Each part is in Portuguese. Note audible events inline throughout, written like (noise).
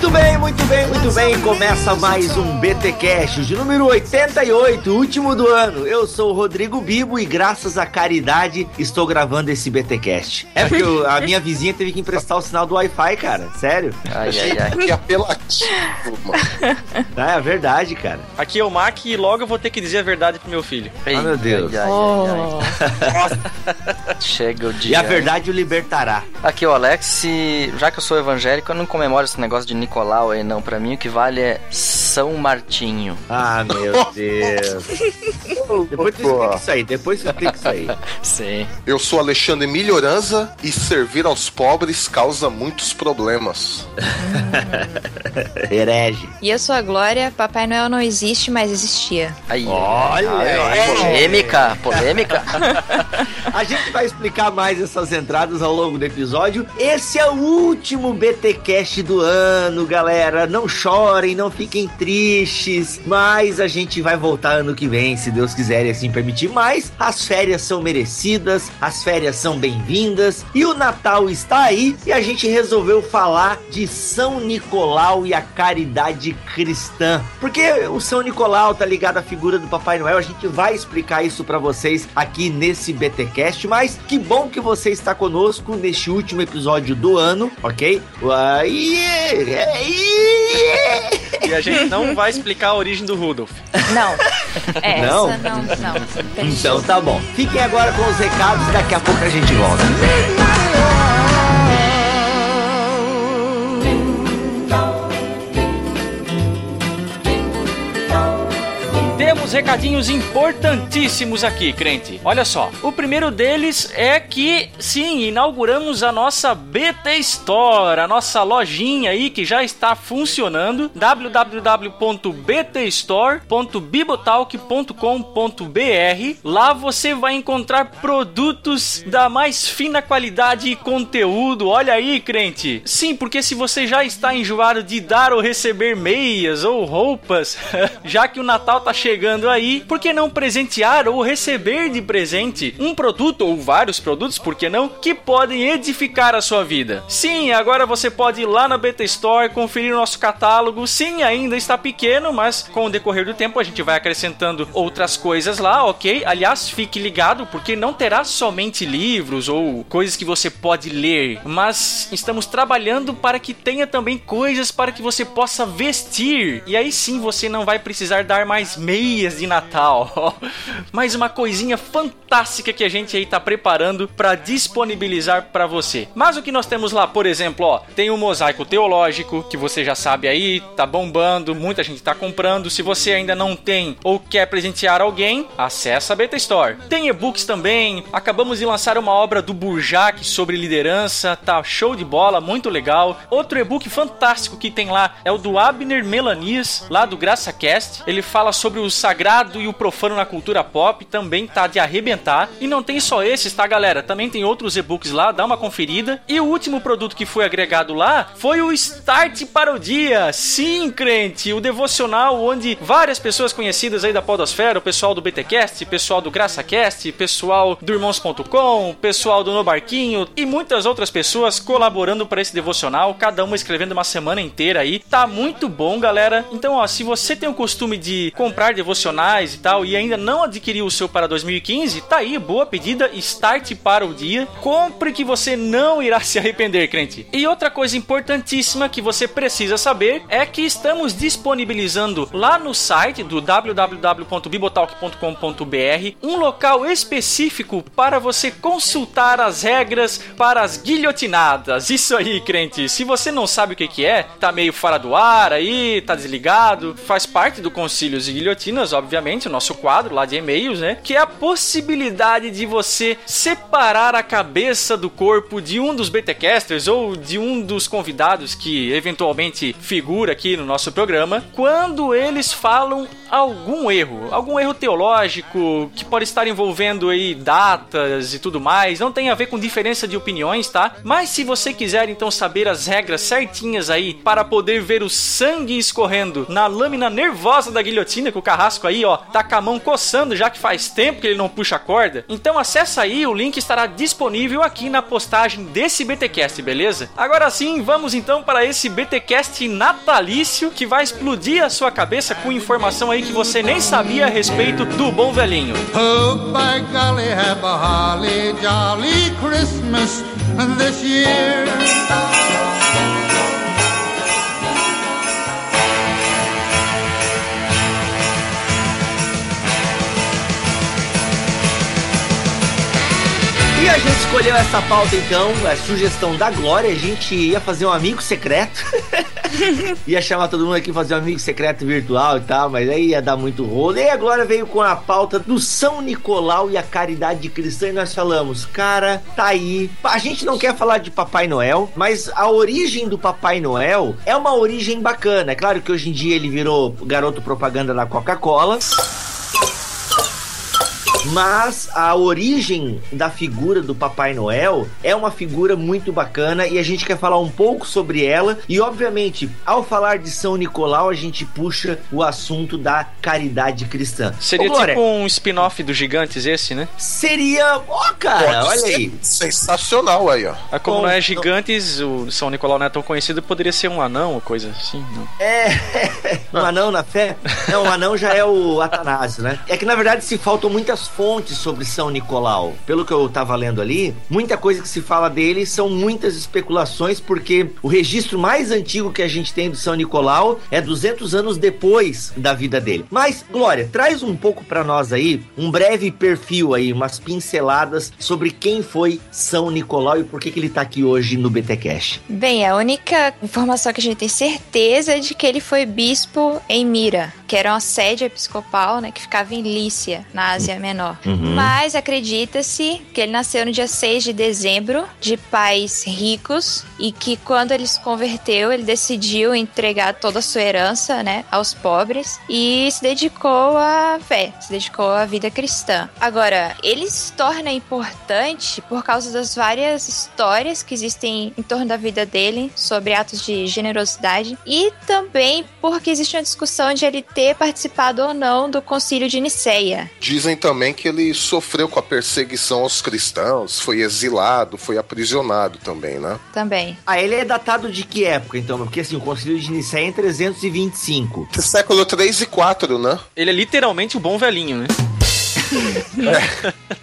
Muito bem, muito bem, muito bem. Começa mais um BT Cash de número 88, último do ano. Eu sou o Rodrigo Bibo e graças à caridade estou gravando esse BT Cash. É porque eu- a minha vizinha teve que emprestar o sinal do Wi-Fi, cara. Sério? Ai, ai, ai. Que apelativo, mano. Ah, É verdade, cara. Aqui é o Mac e logo eu vou ter que dizer a verdade pro meu filho. Ah, meu Deus. Ai, ai, ai. Chega o E dia. a verdade o libertará. Aqui o Alex, e já que eu sou evangélico, eu não comemoro esse negócio de Nicolau aí não. Pra mim o que vale é São Martinho. Ah, meu (laughs) Deus. Depois tu explica isso aí, depois tu explica isso aí. Sim. Eu sou Alexandre Melhoranza e servir aos pobres causa muitos problemas. (laughs) Herege. E eu sou a Glória, Papai Noel não existe, mas existia. Aí, Olha, olha. polêmica, polêmica. (laughs) A gente vai explicar mais essas entradas ao longo do episódio. Esse é o último BTcast do ano, galera. Não chorem, não fiquem tristes, mas a gente vai voltar ano que vem, se Deus quiser e assim permitir. Mas as férias são merecidas, as férias são bem-vindas e o Natal está aí e a gente resolveu falar de São Nicolau e a caridade cristã. Porque o São Nicolau tá ligado à figura do Papai Noel, a gente vai explicar isso pra vocês aqui nesse BTcast, mas que bom que você está conosco neste último episódio do ano, ok? Uai, E a gente não vai explicar a origem do Rudolph. Não. Essa Não? não, não. Tem Então tá bom. Fiquem agora com os recados, daqui a pouco a gente volta. Temos recadinhos importantíssimos aqui, crente. Olha só, o primeiro deles é que, sim, inauguramos a nossa BT Store, a nossa lojinha aí que já está funcionando, www.btstore.bibotalk.com.br. Lá você vai encontrar produtos da mais fina qualidade e conteúdo. Olha aí, crente. Sim, porque se você já está enjoado de dar ou receber meias ou roupas, (laughs) já que o Natal tá chegando aí, por que não presentear ou receber de presente um produto ou vários produtos, por que não, que podem edificar a sua vida? Sim, agora você pode ir lá na Beta Store, conferir o nosso catálogo. Sim, ainda está pequeno, mas com o decorrer do tempo a gente vai acrescentando outras coisas lá, ok? Aliás, fique ligado porque não terá somente livros ou coisas que você pode ler, mas estamos trabalhando para que tenha também coisas para que você possa vestir. E aí sim você não vai precisar dar mais meias de Natal. (laughs) mais uma coisinha fantástica que a gente aí tá preparando para disponibilizar para você. Mas o que nós temos lá, por exemplo, ó, tem o mosaico teológico, que você já sabe aí, tá bombando, muita gente tá comprando. Se você ainda não tem ou quer presentear alguém, acessa a Beta Store. Tem e-books também. Acabamos de lançar uma obra do Burjac sobre liderança, tá show de bola, muito legal. Outro e-book fantástico que tem lá é o do Abner Melanias, lá do GraçaCast. Ele fala sobre o sagrado e o profano na cultura pop, também tá de arrebentar. E não tem só esses, tá, galera? Também tem outros e-books lá, dá uma conferida. E o último produto que foi agregado lá foi o Start para o Dia. Sim, crente, o devocional onde várias pessoas conhecidas aí da Podosfera, o pessoal do BTcast, pessoal do GraçaCast, pessoal do Irmãos.com, pessoal do No Barquinho e muitas outras pessoas colaborando para esse devocional, cada uma escrevendo uma semana inteira aí. Tá muito bom, galera. Então, ó, se você tem o costume de comprar devocionais e tal e ainda não adquiriu o seu para 2015, tá aí, boa pedida, start para o dia. Compre que você não irá se arrepender, crente. E outra coisa importantíssima que você precisa saber é que estamos disponibilizando lá no site do www.bibotalk.com.br um local específico para você consultar as regras para as guilhotinadas. Isso aí, crente. Se você não sabe o que é, tá meio fora do ar aí, tá desligado, faz parte do Concílios e Guilhotinas, obviamente, o nosso quadro lá de e-mails, né? Que é a possibilidade de você separar a cabeça do corpo de um dos BTcasters ou de um dos convidados que eventualmente figura aqui no nosso programa, quando eles falam algum erro, algum erro teológico que pode estar envolvendo aí datas e tudo mais, não tem a ver com diferença de opiniões, tá? Mas se você quiser então saber as regras certinhas aí para poder ver o sangue escorrendo na lâmina nervosa da guilhotina que o carrasco aí, ó, tá com a mão coçando já que faz tempo que ele não puxa a corda, então acessa aí, o link estará disponível aqui na postagem desse BTcast, beleza? Agora sim, vamos então para esse BTcast natalício que vai explodir a sua cabeça com informação aí que você nem sabia a respeito do bom velhinho. Oh, by golly, have a holly jolly Christmas this year. E a gente escolheu essa pauta então, a sugestão da Glória, a gente ia fazer um amigo secreto. (laughs) ia chamar todo mundo aqui fazer um amigo secreto virtual e tal, mas aí ia dar muito rolo. E a Glória veio com a pauta do São Nicolau e a caridade cristã e nós falamos, cara, tá aí. A gente não quer falar de Papai Noel, mas a origem do Papai Noel é uma origem bacana. É claro que hoje em dia ele virou garoto propaganda da Coca-Cola. Mas a origem da figura do Papai Noel é uma figura muito bacana e a gente quer falar um pouco sobre ela. E, obviamente, ao falar de São Nicolau, a gente puxa o assunto da caridade cristã. Seria Ô, Glória, tipo um spin-off dos gigantes esse, né? Seria. Ó, cara, Pode olha ser aí. Sensacional aí, ó. Ah, Como Com- não é gigantes, o São Nicolau não é tão conhecido, poderia ser um anão ou coisa assim. Não. É, (laughs) um anão na fé? Não, o anão já é o Atanásio, né? É que na verdade se faltam muitas fontes sobre São Nicolau. Pelo que eu tava lendo ali, muita coisa que se fala dele são muitas especulações, porque o registro mais antigo que a gente tem do São Nicolau é 200 anos depois da vida dele. Mas, Glória, traz um pouco pra nós aí, um breve perfil aí, umas pinceladas sobre quem foi São Nicolau e por que, que ele tá aqui hoje no BT Cash. Bem, a única informação que a gente tem certeza é de que ele foi bispo em Mira, que era uma sede episcopal, né, que ficava em Lícia, na Ásia Menor. Uhum. Mas acredita-se que ele nasceu no dia 6 de dezembro, de pais ricos, e que quando ele se converteu, ele decidiu entregar toda a sua herança, né, aos pobres, e se dedicou à fé, se dedicou à vida cristã. Agora, ele se torna importante por causa das várias histórias que existem em torno da vida dele sobre atos de generosidade e também porque existe uma discussão de ele ter participado ou não do concílio de Niceia. Dizem também que ele sofreu com a perseguição aos cristãos, foi exilado, foi aprisionado também, né? Também. Ah, ele é datado de que época, então? Porque assim, o Concílio de Nicéia é em 325. Século 3 e 4, né? Ele é literalmente o bom velhinho, né?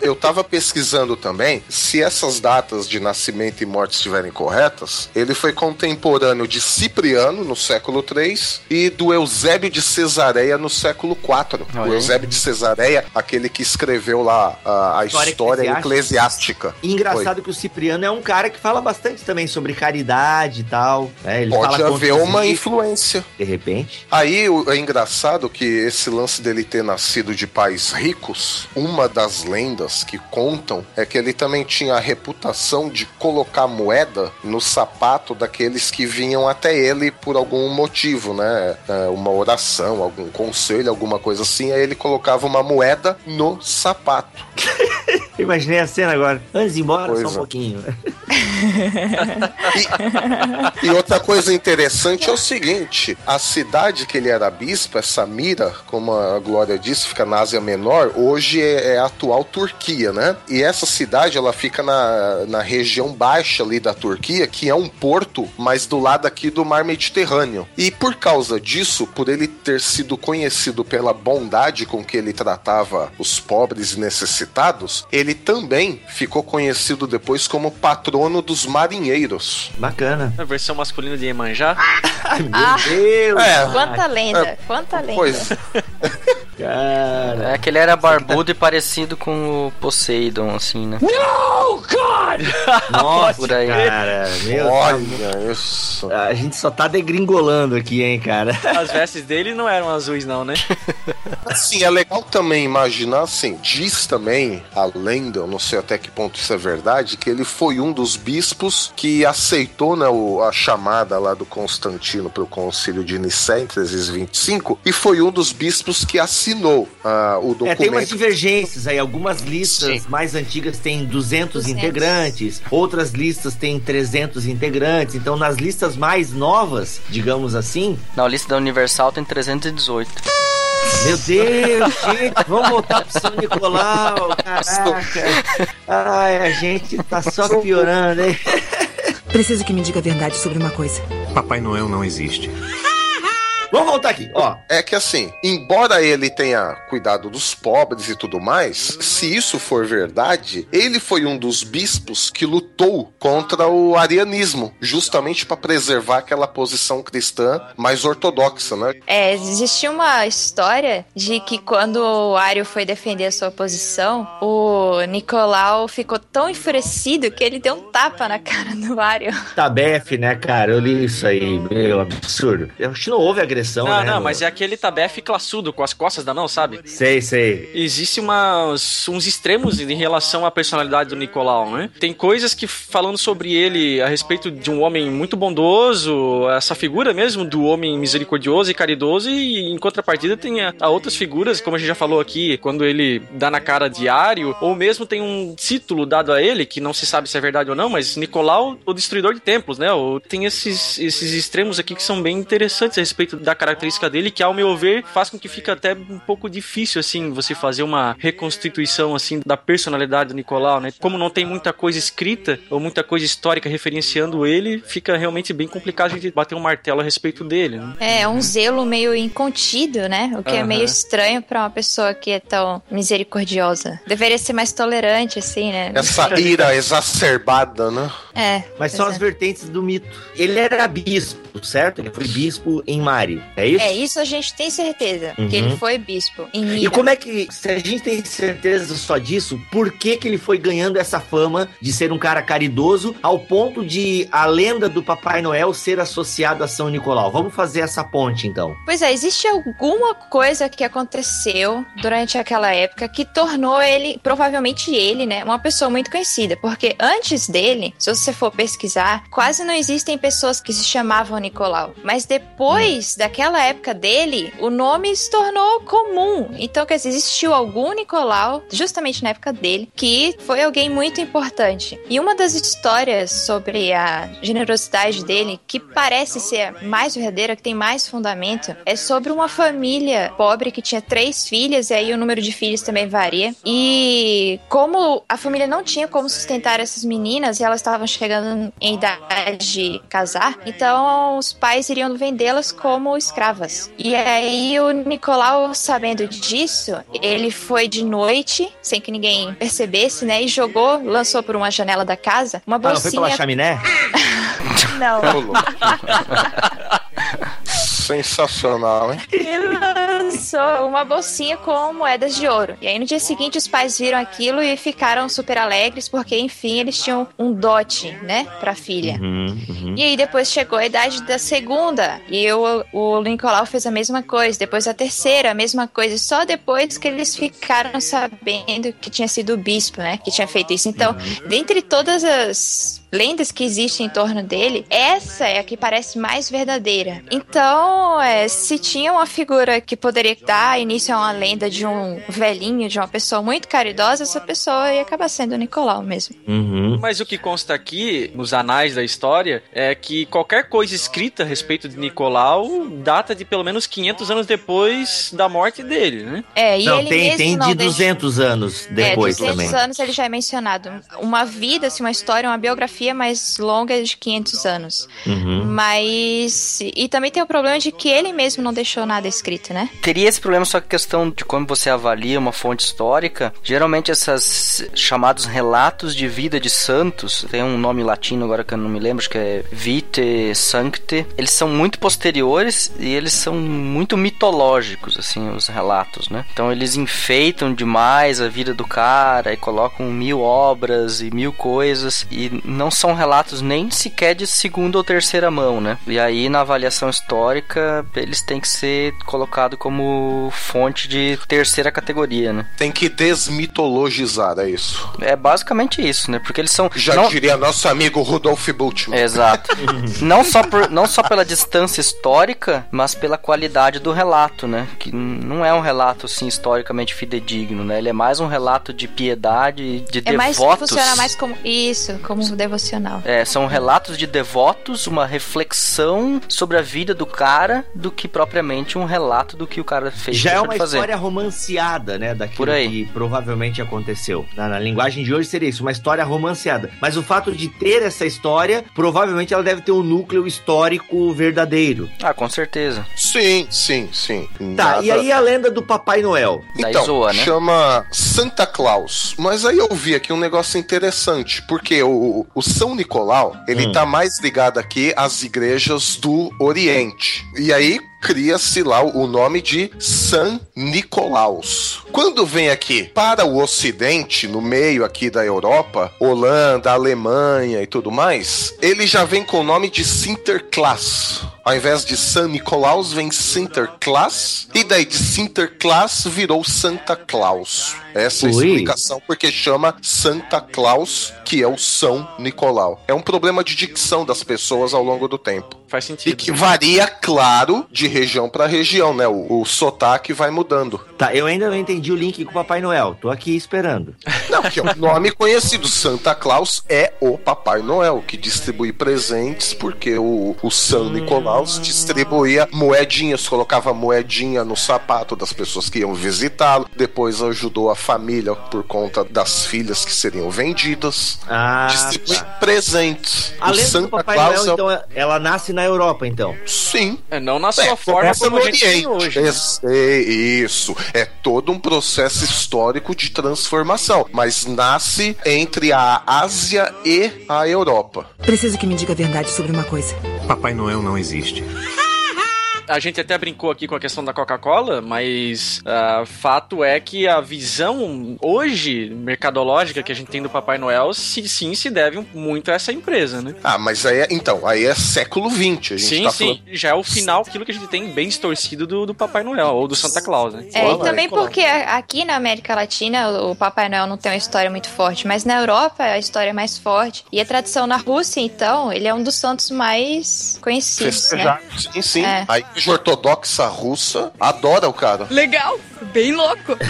Eu tava pesquisando também se essas datas de nascimento e morte estiverem corretas. Ele foi contemporâneo de Cipriano no século 3 e do Eusébio de Cesareia no século 4. Olha O aí. Eusébio de Cesareia, aquele que escreveu lá a, a História história, eclesiástica. E engraçado que o Cipriano é um cara que fala bastante também sobre caridade e tal. né? Ele Pode haver uma influência. De repente. Aí é engraçado que esse lance dele ter nascido de pais ricos, uma das lendas que contam é que ele também tinha a reputação de colocar moeda no sapato daqueles que vinham até ele por algum motivo, né? É, Uma oração, algum conselho, alguma coisa assim. Aí ele colocava uma moeda no sapato. (laughs) Eu imaginei a cena agora. Antes de ir embora, Pois só um é. pouquinho. E outra coisa interessante é o seguinte: a cidade que ele era bispo, essa Mira, como a Glória disse, fica na Ásia Menor, hoje é, é a atual Turquia, né? E essa cidade ela fica na, na região baixa ali da Turquia, que é um porto, mas do lado aqui do mar Mediterrâneo. E por causa disso, por ele ter sido conhecido pela bondade com que ele tratava os pobres e necessitados, ele também ficou conhecido depois como patrono dos marinheiros. Bacana. A versão masculina de Iemanjá. Ai, (laughs) meu Ah. Deus. É. Quanta lenda, é, quanta lenda. Pois, (laughs) Cara. É que ele era barbudo e parecido com o Poseidon, assim, né? Mário. Nossa, Por aí. cara. Meu Olha isso. A gente só tá degringolando aqui, hein, cara. As vestes dele não eram azuis, não, né? (laughs) Assim, é legal também imaginar, assim, diz também a lenda, eu não sei até que ponto isso é verdade, que ele foi um dos bispos que aceitou né, o- a chamada lá do Constantino para o concílio de Nicéia em 325 e foi um dos bispos que assinou ah, o É, tem umas documento. divergências aí. Algumas listas Sim. mais antigas têm 200, 200. integrantes, outras listas têm 300 integrantes. Então, nas listas mais novas, digamos assim, Na lista da Universal tem 318. meu Deus, (laughs) gente, vamos voltar pro São Nicolau, caraca. Ai, a gente tá só piorando, hein? Preciso que me diga a verdade sobre uma coisa. Papai Noel não existe. Vamos voltar aqui, ó. É que assim, embora ele tenha cuidado dos pobres e tudo mais, se isso for verdade, ele foi um dos bispos que lutou contra o arianismo, justamente para preservar aquela posição cristã mais ortodoxa, né? É, existia uma história de que quando o Ario foi defender a sua posição, o Nicolau ficou tão enfurecido que ele deu um tapa na (laughs) cara do Ario. Tabef, né, cara? Eu li isso aí, meu absurdo. Eu acho que não houve agressão, Não, né? não, no- mas é aquele tabef classudo, com as costas da mão, sabe? Sei, sei. Existe umas, uns extremos em relação à personalidade do Nicolau, né? Tem coisas que, falando sobre ele a respeito de um homem muito bondoso, essa figura mesmo do homem misericordioso e caridoso, e em contrapartida tem a, a outras figuras, como a gente já falou aqui, quando ele dá na cara diário, ou mesmo tem um título dado a ele, que não se sabe se é verdade ou não, mas Nicolau, o destruidor de templos, né? Ou tem esses, esses extremos aqui que são bem interessantes a respeito da característica dele, que ao meu ver faz com que fica até um pouco difícil, assim, você fazer uma reconstituição, assim, da personalidade do Nicolau, né? Como não tem muita coisa escrita ou muita coisa histórica referenciando ele, fica realmente bem complicado a gente bater um martelo a respeito dele, né? É, um zelo meio incontido, né? O que é Aham. meio estranho pra uma pessoa que é tão misericordiosa. Deveria ser mais tolerante, assim, né? Essa ira exacerbada, né? É. Mas são pois as é. vertentes do mito. Ele era bispo, certo? Ele foi bispo em Mari, é isso? É, isso a gente tem certeza, Uhum. que ele foi bispo E como é que, se a gente tem certeza só disso, por que que ele foi ganhando essa fama de ser um cara caridoso ao ponto de a lenda do Papai Noel ser associado a São Nicolau? Vamos fazer essa ponte, então. Pois é, existe alguma coisa que aconteceu durante aquela época que tornou ele, provavelmente ele, né, uma pessoa muito conhecida. Porque antes dele, se você for pesquisar, quase não existem pessoas que se chamavam Nicolau. Mas depois daquela época dele, o nome se tornou comum. Então, quer dizer, existiu algum Nicolau, justamente na época dele, que foi alguém muito importante. E uma das histórias sobre a generosidade dele, que parece ser mais verdadeira, que tem mais fundamento, é sobre uma família pobre que tinha três filhas, e aí o número de filhos também varia. E como a família não tinha como sustentar essas meninas, e elas estavam chegando em idade de casar, então os pais iriam vendê-las como escravas. E aí o Nicolau, sabendo disso, ele foi de noite, sem que ninguém percebesse, né, e jogou, lançou por uma janela da casa uma Ah, não foi pela bolsinha. chaminé? (laughs) Não. Louco. Sensacional, hein? Ele lançou uma bolsinha com moedas de ouro. E aí no dia seguinte os pais viram aquilo e ficaram super alegres porque enfim eles tinham um dote, né, pra filha. Uhum, uhum. E aí depois chegou a idade da segunda e o, o Nicolau fez a mesma coisa. Depois a terceira, a mesma coisa. Só depois que eles ficaram sabendo que tinha sido o bispo, né, que tinha feito isso. Então, dentre todas as lendas que existem em torno dele, essa é a que parece mais verdadeira. Então, é, se tinha uma figura que poderia dar início a uma lenda de um velhinho, de uma pessoa muito caridosa, essa pessoa ia acabar sendo o Nicolau mesmo. Uhum. Mas o que consta aqui, nos anais da história, é que qualquer coisa escrita a respeito de Nicolau data de pelo menos 500 anos depois da morte dele, né? É, e Não, ele tem, tem não de deixa- 200 anos depois é, 200 também. anos ele já é mencionado. Uma vida, assim, uma história, uma biografia mais longa de 500 anos. Uhum. Mas. E também tem o problema de que ele mesmo não deixou nada escrito, né? Teria esse problema, só que a questão de como você avalia uma fonte histórica, geralmente essas chamados relatos de vida de santos, tem um nome latino agora que eu não me lembro, acho que é Vite Sancte, eles são muito posteriores e eles são muito mitológicos, assim, os relatos, né? Então eles enfeitam demais a vida do cara e colocam mil obras e mil coisas e não são relatos nem sequer de segunda ou terceira mão, né? E aí na avaliação histórica eles têm que ser colocados como fonte de terceira categoria, né? Tem que desmitologizar, é isso. É basicamente isso, né? Porque eles são Já não- diria nosso amigo Rudolf Bultmann. Exato. (laughs) não, só por, não só pela distância histórica, mas pela qualidade do relato, né? Que não é um relato, assim, historicamente fidedigno, né? Ele é mais um relato de piedade, de É mais. devotos. Funciona mais como. Isso, como um devocional. É, são relatos de devotos, uma reflexão sobre a vida do cara, do que propriamente um relato do que o cara fez. Já é uma história romanceada, né? Daquilo Por aí. que provavelmente aconteceu. Na, na linguagem de hoje seria isso, uma história romanceada. Mas o fato de ter essa história, provavelmente ela deve ter um núcleo histórico verdadeiro. Ah, com certeza. Sim, sim, sim. Tá, Nada- e aí a lenda do Papai Noel? Daí Então, zoa, né? chama Santa Claus. Mas aí eu vi aqui um negócio interessante, porque o, o São Nicolau, ele Hum. tá mais ligado aqui às igrejas do Oriente. E aí cria-se lá o nome de San Nicolaus. Quando vem aqui para o Ocidente, no meio aqui da Europa, Holanda, Alemanha e tudo mais, ele já vem com o nome de Sinterklaas. Ao invés de San Nicolaus, vem Sinterklaas. E daí de Sinterklaas virou Santa Claus. Essa é a explicação porque chama Santa Claus, que é o São Nicolau. É um problema de dicção das pessoas ao longo do tempo. Faz E sentido. que varia, claro, de região para região, né? O, o sotaque vai mudando. Tá, eu ainda não entendi o link com o Papai Noel. Tô aqui esperando. (laughs) Não, que é um nome conhecido. Santa Claus é o Papai Noel, que distribui presentes, porque o, o São Nicolaus distribuía moedinhas, colocava moedinha no sapato das pessoas que iam visitá-lo. Depois ajudou a família por conta das filhas que seriam vendidas. Ah, distribui tá. presentes. A o lenda do Santa Papai Claus Noel, é o- então, ela nasce na Europa, então. Sim. É, não na sua É, forma como no a gente tem Oriente. hoje. né? Esse- é Isso. É todo um processo histórico de transformação. Mas nasce entre a Ásia e a Europa. Preciso que me diga a verdade sobre uma coisa. Papai Noel não existe. A gente até brincou aqui com a questão da Coca-Cola, mas ah, fato é que a visão hoje mercadológica que a gente tem do Papai Noel, se, sim, se deve muito a essa empresa, né? Ah, mas aí é, então, aí é século XX. A gente Sim, tá sim. Já é o final, aquilo que a gente tem bem distorcido do, do Papai Noel, ou do Santa Claus, né? É, e também porque aqui na América Latina o Papai Noel não tem uma história muito forte, mas na Europa a história é mais forte. E a tradição na Rússia, então, ele é um dos santos mais conhecidos, né? Festejar. Sim, sim. É. A igreja ortodoxa russa adora o cara. Legal, bem louco. (laughs)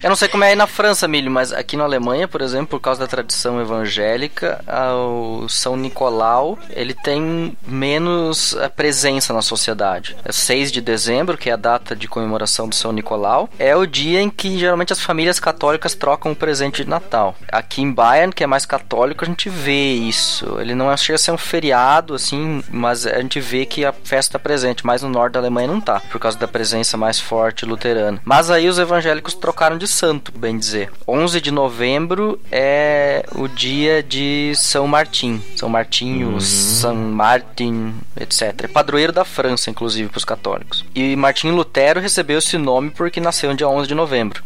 Eu não sei como é aí na França, Milho, mas aqui na Alemanha, por exemplo, por causa da tradição evangélica, o São Nicolau, ele tem menos eh, presença na sociedade. É 6 de dezembro, que é a data de comemoração do São Nicolau, é o dia em que geralmente as famílias católicas trocam o presente de Natal. Aqui em Bayern, que é mais católico, a gente vê isso. Ele não chega a ser um feriado, assim, mas a gente vê que a festa está presente, mas no norte da Alemanha não tá, por causa da presença mais forte luterana. Mas aí os evangélicos trocaram de santo, bem dizer. 11 de novembro é o dia de São Martim. São Martinho, São Martin, etc. É padroeiro da França, inclusive, para os católicos. E Martim Lutero recebeu esse nome porque nasceu no dia 11 de novembro.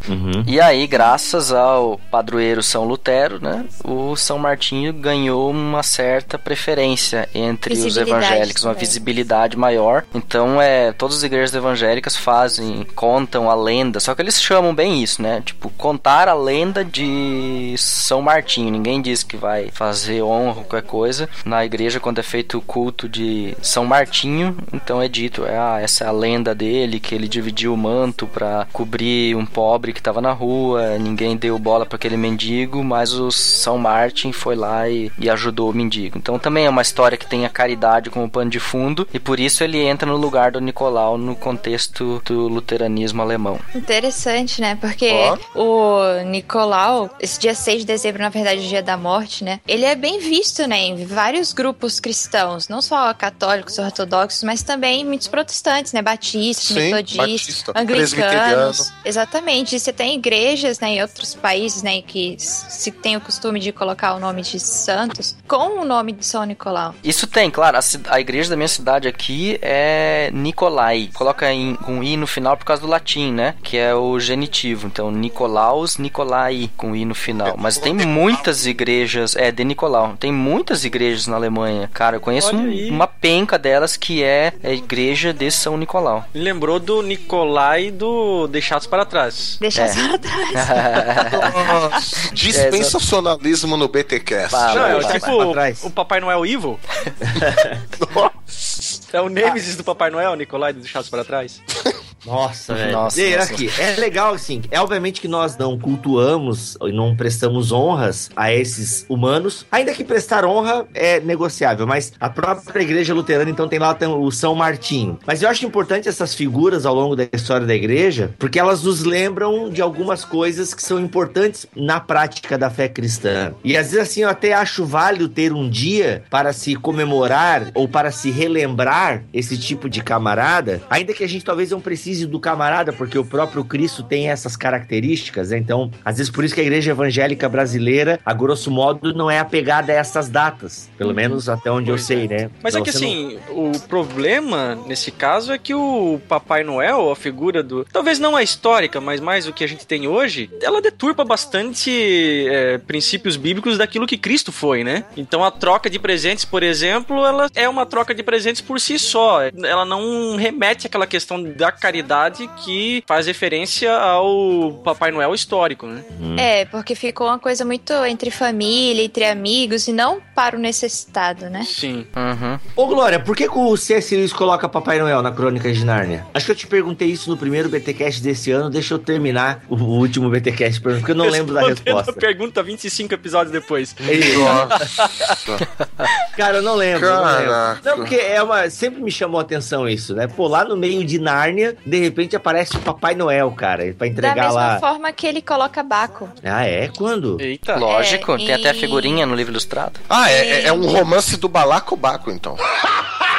E aí, graças ao padroeiro São Lutero, né, o São Martinho ganhou uma certa preferência entre os Visibilidade evangélicos, uma também. visibilidade maior. Então, é, todas as igrejas evangélicas fazem, contam a lenda, só que eles chamam bem isso, né? Tipo, contar a lenda de São Martinho. Ninguém diz que vai fazer honra ou qualquer coisa. Na igreja, quando é feito o culto de São Martinho, então é dito, é, ah, essa é a lenda dele, que ele dividiu o manto para cobrir um pobre que tava na rua, ninguém deu bola para aquele mendigo, mas o São Martin foi lá e, e ajudou o mendigo. Então também é uma história que tem a caridade como pano de fundo, e por isso ele entra no lugar do Nicolau no contexto do luteranismo alemão. Interessante, né? Porque o Nicolau, esse dia 6 de dezembro, na verdade, o dia da morte, né? Ele é bem visto, né, em vários grupos cristãos, não só católicos, ortodoxos, mas também muitos protestantes, né? Batistas, Sim, metodistas, batista, anglicanos. Exatamente. E você tem igrejas, né, em outros países, né, que se tem o costume de colocar o nome de santos com o nome de São Nicolau. Isso tem, claro. A, a igreja da minha cidade aqui é Nicolai. Coloca em, com i no final por causa do latim, né? Que é o genitivo. Então, Nicolaus, Nicolai, com i no final. Mas tem muitas igrejas. É, de Nicolau. Tem muitas igrejas na Alemanha. Cara, eu conheço um- uma penca delas que é a igreja de São Nicolau. Me lembrou do Nicolai do Deixados para Trás. Deixa É. só atrás. (laughs) Nossa, Dispensacionalismo no BTcast. Pá, Não, é tipo trás. o Papai Noel Evil. (laughs) (laughs) É o Nemesis do Papai Noel, Nicolai do Deixados para Trás. (laughs) Nossa, velho. Nossa, E nossa. aqui, é legal assim. É obviamente que nós não cultuamos e não prestamos honras a esses humanos. Ainda que prestar honra é negociável, mas a própria igreja luterana então tem lá o São Martinho. Mas eu acho importante essas figuras ao longo da história da igreja, porque elas nos lembram de algumas coisas que são importantes na prática da fé cristã. E às vezes assim eu até acho válido ter um dia para se comemorar ou para se relembrar esse tipo de camarada, ainda que a gente talvez não precise do camarada, porque o próprio Cristo tem essas características, né? Então, às vezes por isso que a igreja evangélica brasileira, a grosso modo, não é apegada a essas datas, pelo menos até onde eu Pois sei, né? Mas é Então, que você não- assim, o problema nesse caso é que o Papai Noel, a figura do. Talvez não a histórica, mas mais o que a gente tem hoje, ela deturpa bastante é, princípios bíblicos daquilo que Cristo foi, né? Então a troca de presentes, por exemplo, ela é uma troca de presentes por si só. Ela não remete àquela questão da caridade que faz referência ao Papai Noel histórico, né? É, porque ficou uma coisa muito entre família, entre amigos e não para o necessitado, né? Sim. Uhum. Ô, Glória, por que, que o C.S. Lewis coloca Papai Noel na Crônica de Nárnia? Acho que eu te perguntei isso no primeiro BTcast desse ano. Deixa eu terminar o, último BTcast, porque eu não lembro da resposta. a pergunta 25 episódios depois. (laughs) Cara, eu não lembro. Não, lembro. Não, porque é uma, sempre me chamou a atenção isso, né? Pô, lá no meio de Nárnia, de repente aparece o Papai Noel, cara, pra Da entregar mesma lá. forma que ele coloca Baco. Ah, é? Quando? Eita. Lógico, É, tem até a e- figurinha no livro ilustrado. Ah, é, é um romance do Balacobaco, então. (laughs)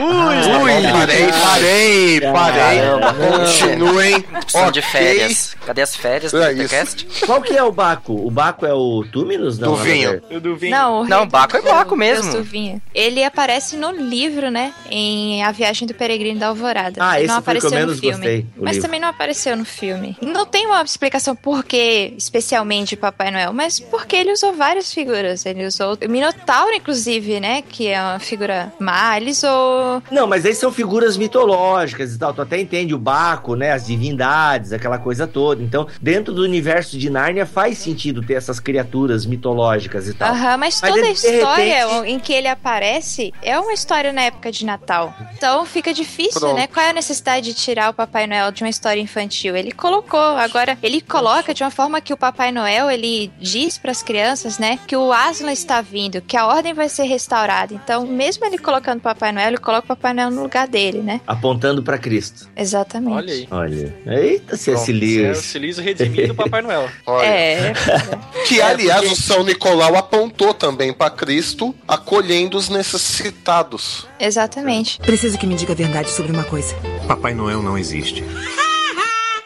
Ui, Ui, parei, parei, parei. Caramba. Continuem. Precisam de Ok. férias. Cadê as férias do É podcast? Qual que é o Baco? O Baco é o Túminos? Não, Do a vinho. Não, o Não, Baco é do- Baco mesmo. do vinho. Ele aparece no livro, né? Em A Viagem do Peregrino da Alvorada. Ah, esse não foi o que eu apareceu no menos filme. gostei, Mas livro. também não apareceu no filme. Não tem uma explicação por que, especialmente, Papai Noel, mas porque ele usou várias figuras. Ele usou o Minotauro, inclusive, né? Que é uma figura má. Ele usou. Não, mas aí são figuras mitológicas e tal. Tu até entende o Baco, né? As divindades, aquela coisa toda. Então, dentro do universo de Nárnia faz sentido ter essas criaturas mitológicas e tal. Aham, mas, Mas toda a história repente- em que ele aparece é uma história na época de Natal. Então fica difícil, Pronto. né? Qual é a necessidade de tirar o Papai Noel de uma história infantil? Ele colocou, agora ele coloca de uma forma que o Papai Noel ele diz para as crianças, né, que o Aslan está vindo, que a ordem vai ser restaurada. Então, mesmo ele colocando o Papai Noel, ele coloca o Papai Noel no lugar dele, né? Apontando pra Cristo. Exatamente. Olha aí. Olha. Eita, C.S. Esse é o Lewis. Silizo redimido do Papai Noel. (laughs) Olha. É, Que, aliás, o São Nicolau apontou também para Cristo, acolhendo os necessitados. exatamente. Preciso que me diga a verdade sobre uma coisa. Papai Noel não existe.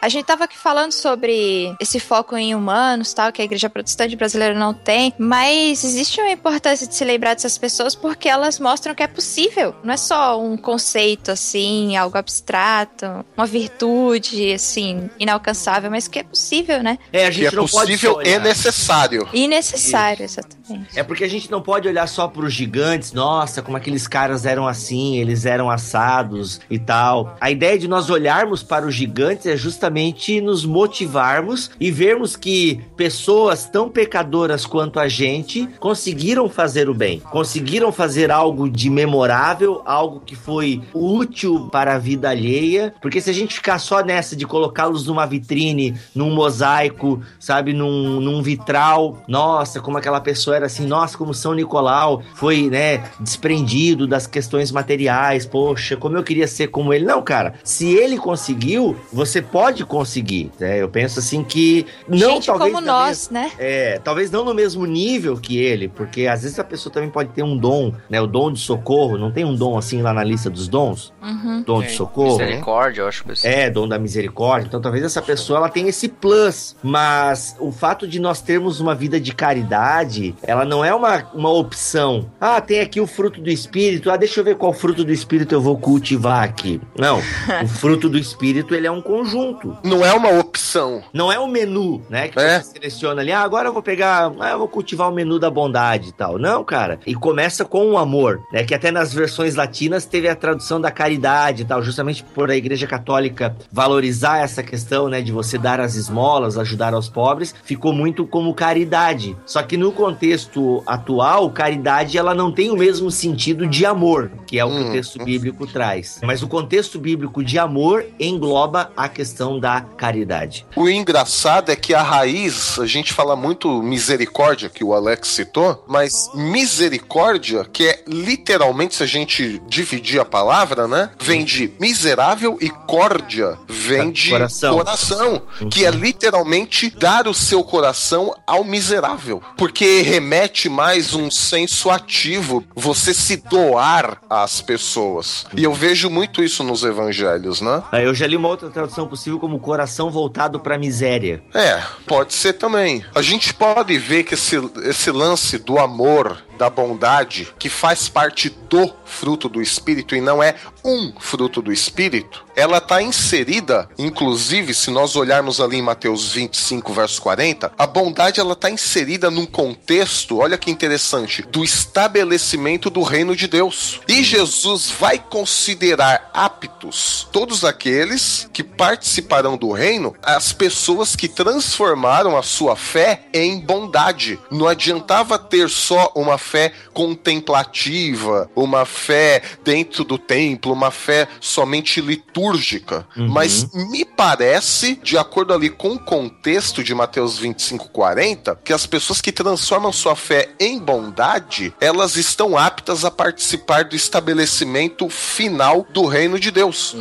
A gente tava aqui falando sobre esse foco em humanos, tal, que a igreja protestante brasileira não tem, mas existe uma importância de se lembrar dessas pessoas porque elas mostram que é possível. Não é só um conceito assim, algo abstrato, uma virtude assim, inalcançável, mas que é possível, né? É, a Que gente é não pode possível só e necessário. E necessário, exatamente. É porque a gente não pode olhar só pros gigantes, nossa, como aqueles caras eram assim, eles eram assados e tal. A ideia de nós olharmos para os gigantes é justamente justamente nos motivarmos e vermos que pessoas tão pecadoras quanto a gente conseguiram fazer o bem, conseguiram fazer algo de memorável, algo que foi útil para a vida alheia, porque se a gente ficar só nessa de colocá-los numa vitrine, num mosaico, sabe, num, num vitral, nossa, como aquela pessoa era assim, nossa, como São Nicolau foi, né, desprendido das questões materiais, poxa, como eu queria ser como ele. Não, cara, se ele conseguiu, você pode conseguir. né? Eu penso assim que não Gente talvez como nós, né? é, talvez não no mesmo nível que ele, porque às vezes a pessoa também pode ter um dom, né? O dom de socorro, não tem um dom assim lá na lista dos dons? Uhum. Dom de Tem. socorro. né? Misericórdia, eu acho que assim. É, dom da misericórdia. Então talvez essa pessoa ela tenha esse plus, mas o fato de nós termos uma vida de caridade, ela não é uma, uma opção. Ah, tem aqui o fruto do espírito. Ah, deixa eu ver qual fruto do espírito eu vou cultivar aqui. Não, o fruto do espírito ele é um conjunto. Não é uma opção. Não é o menu, né? Que É. você seleciona ali, ah, agora eu vou pegar, ah, eu vou cultivar o menu da bondade e tal. Não, cara. E começa com o amor, né? Que até nas versões latinas teve a tradução da caridade e tal, justamente por a Igreja Católica valorizar essa questão, né? De você dar as esmolas, ajudar aos pobres, ficou muito como caridade. Só que no contexto atual, caridade ela não tem o mesmo sentido de amor, que é o que Hum. o texto bíblico traz. Mas o contexto bíblico de amor engloba a questão da caridade. O engraçado é que a raiz, a gente fala muito misericórdia, que o Alex citou, mas misericórdia, que é literalmente, se a gente dividir a palavra, né? Vem de miserável e córdia, vem de Coração. coração, que é literalmente dar o seu coração ao miserável. Porque remete mais um senso ativo, você se doar às pessoas. E eu vejo muito isso nos evangelhos, né? Eu já li uma outra tradução possível como coração voltado para miséria. É, pode ser também. A gente pode ver que esse, esse lance do amor, da bondade, que faz parte do fruto do Espírito e não é um fruto do Espírito, ela está inserida, inclusive, se nós olharmos ali em Mateus 25, verso 40, a bondade ela está inserida num contexto, olha que interessante, do estabelecimento do reino de Deus. E Jesus vai considerar aptos todos aqueles que participarão do reino, as pessoas que transformaram a sua fé em bondade. Não adiantava ter só uma fé contemplativa, uma fé dentro do templo, uma fé somente litúrgica. Mas me parece, de acordo ali com o contexto de Mateus 25, 40, que as pessoas que transformam sua fé em bondade, elas estão aptas a participar do estabelecimento final do reino de Deus.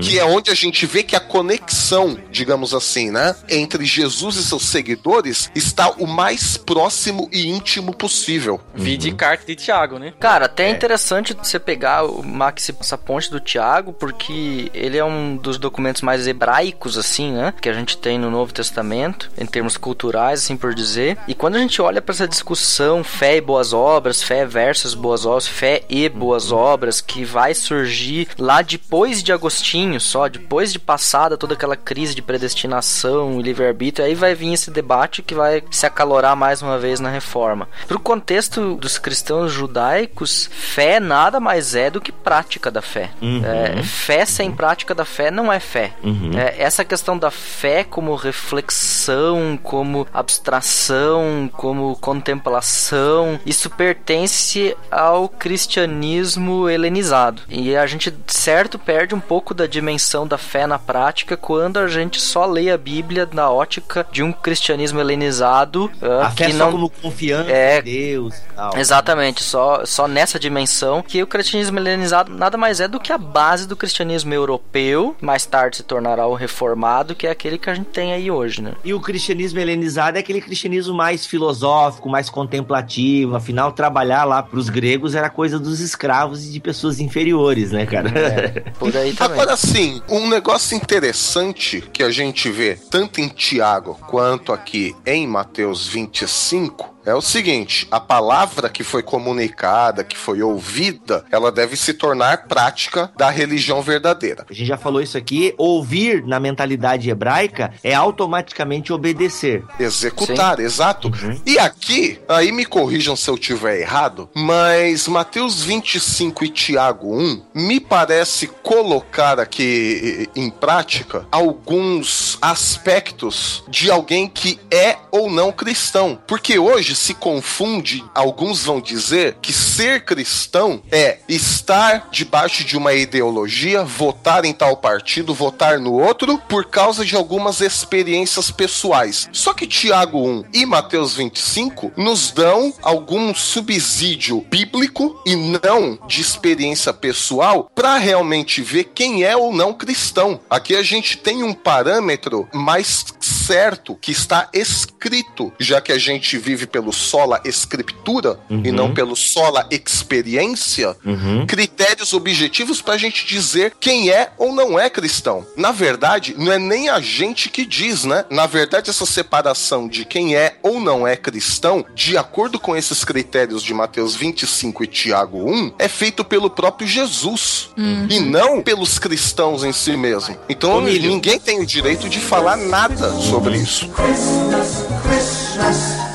Que é onde a gente vê que a conexão, digamos assim, né, entre Jesus e seus seguidores está o mais próximo e íntimo possível. Vi de carta de Tiago, né? Cara, até é interessante você pegar o Max essa ponte do Tiago, porque ele é um dos documentos mais hebraicos, assim, né? Que a gente tem no Novo Testamento, em termos culturais, assim por dizer. E quando a gente olha para essa discussão fé e boas obras, fé versus boas obras, fé e boas obras, que vai surgir lá depois de Agostinho, só depois de passada toda aquela crise de predestinação e livre-arbítrio, aí vai vir esse debate que vai se acalorar mais uma vez na reforma. Pro contexto dos cristãos judaicos, fé nada mais é do que prática da fé. É, fé sem prática da fé não é fé. É, essa questão da fé como reflexão, como abstração, como contemplação, isso pertence ao cristianismo helenizado. E a gente, certo, perde um pouco da dimensão da fé na prática quando a gente só lê a Bíblia na ótica de um cristianismo helenizado ah, A fé que só não como confiança É. em Deus e tal. Exatamente, só, só nessa dimensão que o cristianismo helenizado nada mais é do que a base do cristianismo europeu, mais tarde se tornará o reformado, que é aquele que a gente tem aí hoje, né? E o cristianismo helenizado é aquele cristianismo mais filosófico, mais contemplativo. Afinal, trabalhar lá pros gregos era coisa dos escravos e de pessoas inferiores, né, cara? (laughs) Por aí também. Agora sim, um negócio interessante que a gente vê tanto em Tiago quanto aqui em Mateus 25 é o seguinte: a palavra que foi comunicada, que foi ouvida, ela deve se tornar prática da religião verdadeira. A gente já falou isso aqui. Ouvir na mentalidade hebraica é automaticamente obedecer. Executar, exato. E aqui, aí me corrijam se eu tiver errado, mas Mateus 25 e Tiago 1 me parece colocar aqui em prática alguns aspectos de alguém que é ou não cristão. Porque hoje se confunde, alguns vão dizer que ser cristão é estar debaixo de uma ideologia, votar em tal partido, votar no outro, por causa de algumas experiências pessoais. Só que Tiago 1 e Mateus 25 nos dão algum subsídio bíblico e não de experiência pessoal para realmente ver quem é ou não cristão. Aqui a gente tem um parâmetro mais certo que está escrito, já que a gente vive pelo sola escritura Uhum. e não pelo sola experiência, Uhum. critérios objetivos para a gente dizer quem é ou não é cristão. Na verdade, não é nem a gente que diz, né? Na verdade, essa separação de quem é ou não é cristão, de acordo com esses critérios de Mateus 25 e Tiago 1, é feito pelo próprio Jesus e não pelos cristãos em si mesmo. Então, ninguém tem o direito de falar nada sobre isso. Será que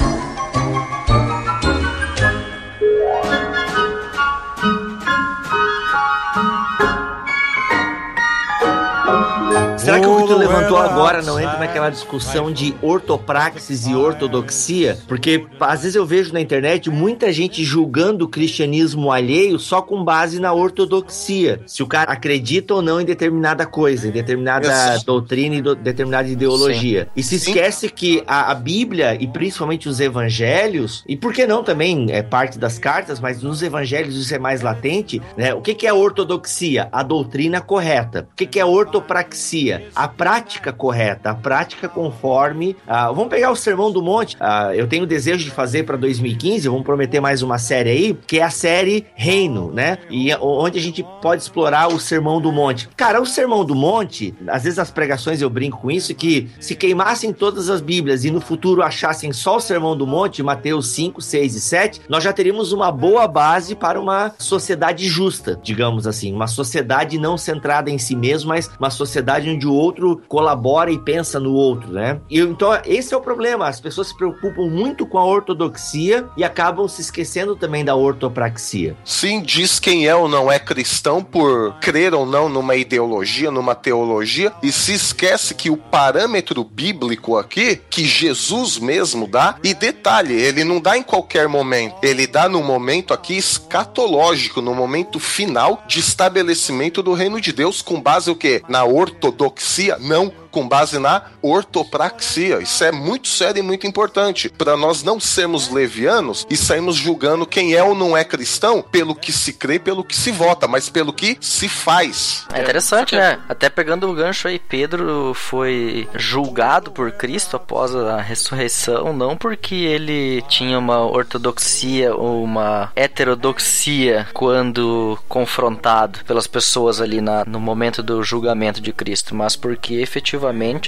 o que levantou agora não entra naquela discussão de ortopraxis e ortodoxia? Porque às vezes eu vejo na internet muita gente julgando o cristianismo alheio só com base na ortodoxia. Se o cara acredita ou não em determinada coisa, em determinada Exato. doutrina e do- determinada ideologia. E se Sim. esquece que a, a Bíblia e principalmente os evangelhos, e por que não também é parte das cartas, mas nos evangelhos isso é mais latente, né? O que, que é ortodoxia? A doutrina correta. O que, que é ortopraxia? A prática correta, a prática conforme. ah, vamos pegar o Sermão do Monte. ah, eu tenho o desejo de fazer para 2015, vamos prometer mais uma série aí, que é a série Reino, né? E é onde a gente pode explorar o Sermão do Monte. Cara, o Sermão do Monte, às vezes as pregações eu brinco com isso, que se queimassem todas as Bíblias e no futuro achassem só o Sermão do Monte, Mateus 5, 6 e 7, nós já teríamos uma boa base para uma sociedade justa, digamos assim. Uma sociedade não centrada em si mesmo, mas uma sociedade onde o outro colabora e pensa no outro, né? E então esse é o problema. As pessoas se preocupam muito com a ortodoxia e acabam se esquecendo também da ortopraxia. Sim, diz quem é ou não é cristão por crer ou não numa ideologia, numa teologia, e se esquece que o parâmetro bíblico aqui, que Jesus mesmo dá, e detalhe, ele não dá em qualquer momento, ele dá no momento aqui escatológico, no momento final de estabelecimento do reino de Deus, com base o quê? Na ortodoxia? Não, com base na ortopraxia. Isso é muito sério e muito importante para nós não sermos levianos e sairmos julgando quem é ou não é cristão pelo que se crê, pelo que se vota, mas pelo que se faz. É interessante, né? Até pegando o gancho aí, Pedro foi julgado por Cristo após a ressurreição, não porque ele tinha uma ortodoxia ou uma heterodoxia quando confrontado pelas pessoas ali na, no momento do julgamento de Cristo, mas porque efetivamente,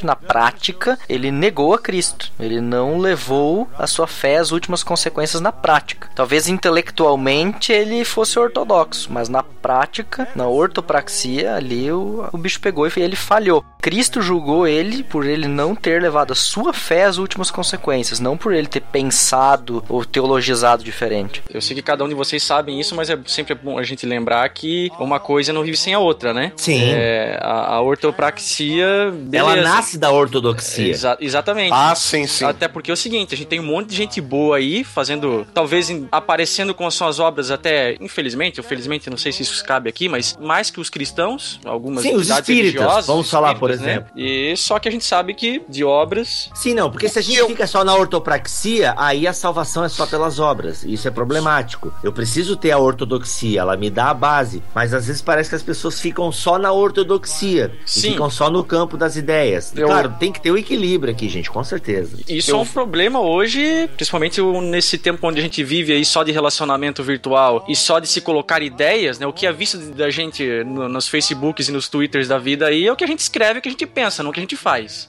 na prática, ele negou a Cristo. Ele não levou a sua fé às últimas consequências na prática. Talvez intelectualmente ele fosse ortodoxo, mas na prática, na ortopraxia, ali o, o bicho pegou e ele falhou. Cristo julgou ele por ele não ter levado a sua fé às últimas consequências, não por ele ter pensado ou teologizado diferente. Eu sei que cada um de vocês sabem isso, mas é sempre bom a gente lembrar que uma coisa não vive sem a outra, né? Sim. É, a, a ortopraxia. Beleza. Ela nasce da ortodoxia. Exa- exatamente. Ah, sim, sim. Até porque é o seguinte, a gente tem um monte de gente boa aí, fazendo, talvez aparecendo com as suas obras até, infelizmente, ou felizmente, não sei se isso cabe aqui, mas mais que os cristãos, algumas Sim, os espíritas, religiosas, vamos os falar, por né? exemplo. E só que a gente sabe que de obras Sim, não, porque se a gente fica só na ortopraxia, aí a salvação é só pelas obras. Isso é problemático. Eu preciso ter a ortodoxia, ela me dá a base. Mas às vezes parece que as pessoas ficam só na ortodoxia. E Sim. ficam só no campo das ideias. E, Eu- Claro, tem que ter o equilíbrio aqui, gente, com certeza. Isso é um problema hoje, principalmente nesse tempo onde a gente vive aí só de relacionamento virtual e só de se colocar ideias, né? O que é visto da gente no- nos Facebooks e nos Twitters da vida aí é o que a gente escreve, o que a gente pensa, não o que a gente faz.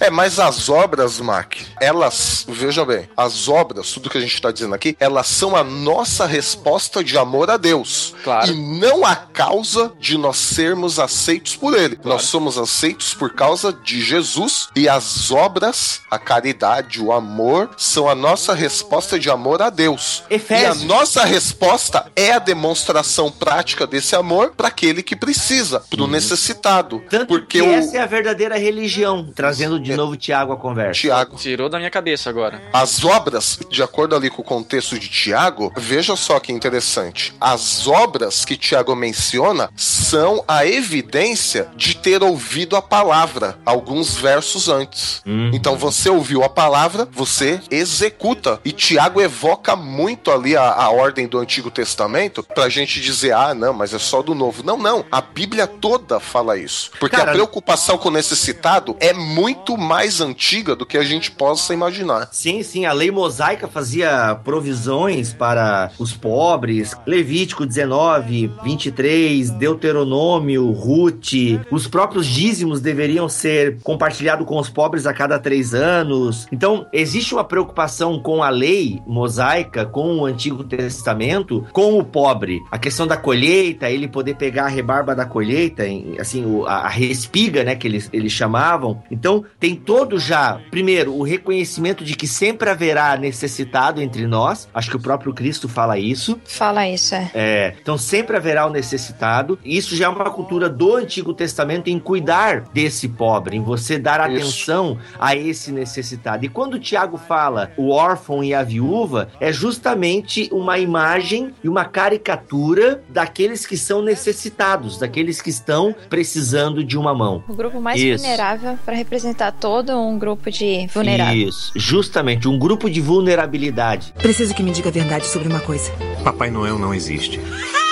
É, mas as obras, Mac, elas, veja bem, as obras, tudo que a gente tá dizendo aqui, elas são a nossa resposta de amor a Deus. Claro. E não a causa de nós sermos aceitos por Ele. Nós somos aceitos por causa causa de Jesus e as obras, a caridade, o amor, são a nossa resposta de amor a Deus. Efésios. E a nossa resposta é a demonstração prática desse amor para aquele que precisa, para o necessitado. Tanto Porque que o essa é a verdadeira religião, trazendo de novo Tiago à conversa. Tiago, Tirou da minha cabeça agora. as obras, de acordo ali com o contexto de Tiago, veja só que interessante. As obras que Tiago menciona são a evidência de ter ouvido a palavra alguns versos antes. Então você ouviu a palavra, você executa. E Tiago evoca muito ali a, a ordem do Antigo Testamento pra gente dizer, ah, não, mas é só do Novo. Não, não. A Bíblia toda fala isso. Porque Cara, a preocupação com o necessitado é muito mais antiga do que a gente possa imaginar. Sim, sim, a lei mosaica fazia provisões para os pobres. Levítico 19, 23, Deuteronômio, Ruth. Os próprios dízimos deveriam ser compartilhados com os pobres a cada três anos. Então, existe uma preocupação com a lei mosaica, com o Antigo Testamento, com o pobre. A questão da colheita, ele poder pegar a rebarba da colheita, assim, a, respiga, né, que eles, eles chamavam. Então, tem todo já, primeiro, o reconhecimento de que sempre haverá necessitado entre nós. Acho que o próprio Cristo fala isso. Fala isso, é. É, então sempre haverá o necessitado. E Isso já é uma cultura do Antigo Testamento em cuidar desse pobre, em você dar Isso. atenção a esse necessitado. E quando o Tiago fala o órfão e a viúva, é justamente uma imagem e uma caricatura daqueles que são necessitados, daqueles que estão precisando de uma mão. O grupo mais Isso. vulnerável para representar todo um grupo de vulneráveis. Isso, justamente, um grupo de vulnerabilidade. Preciso que me diga a verdade sobre uma coisa. Papai Noel não existe. (laughs)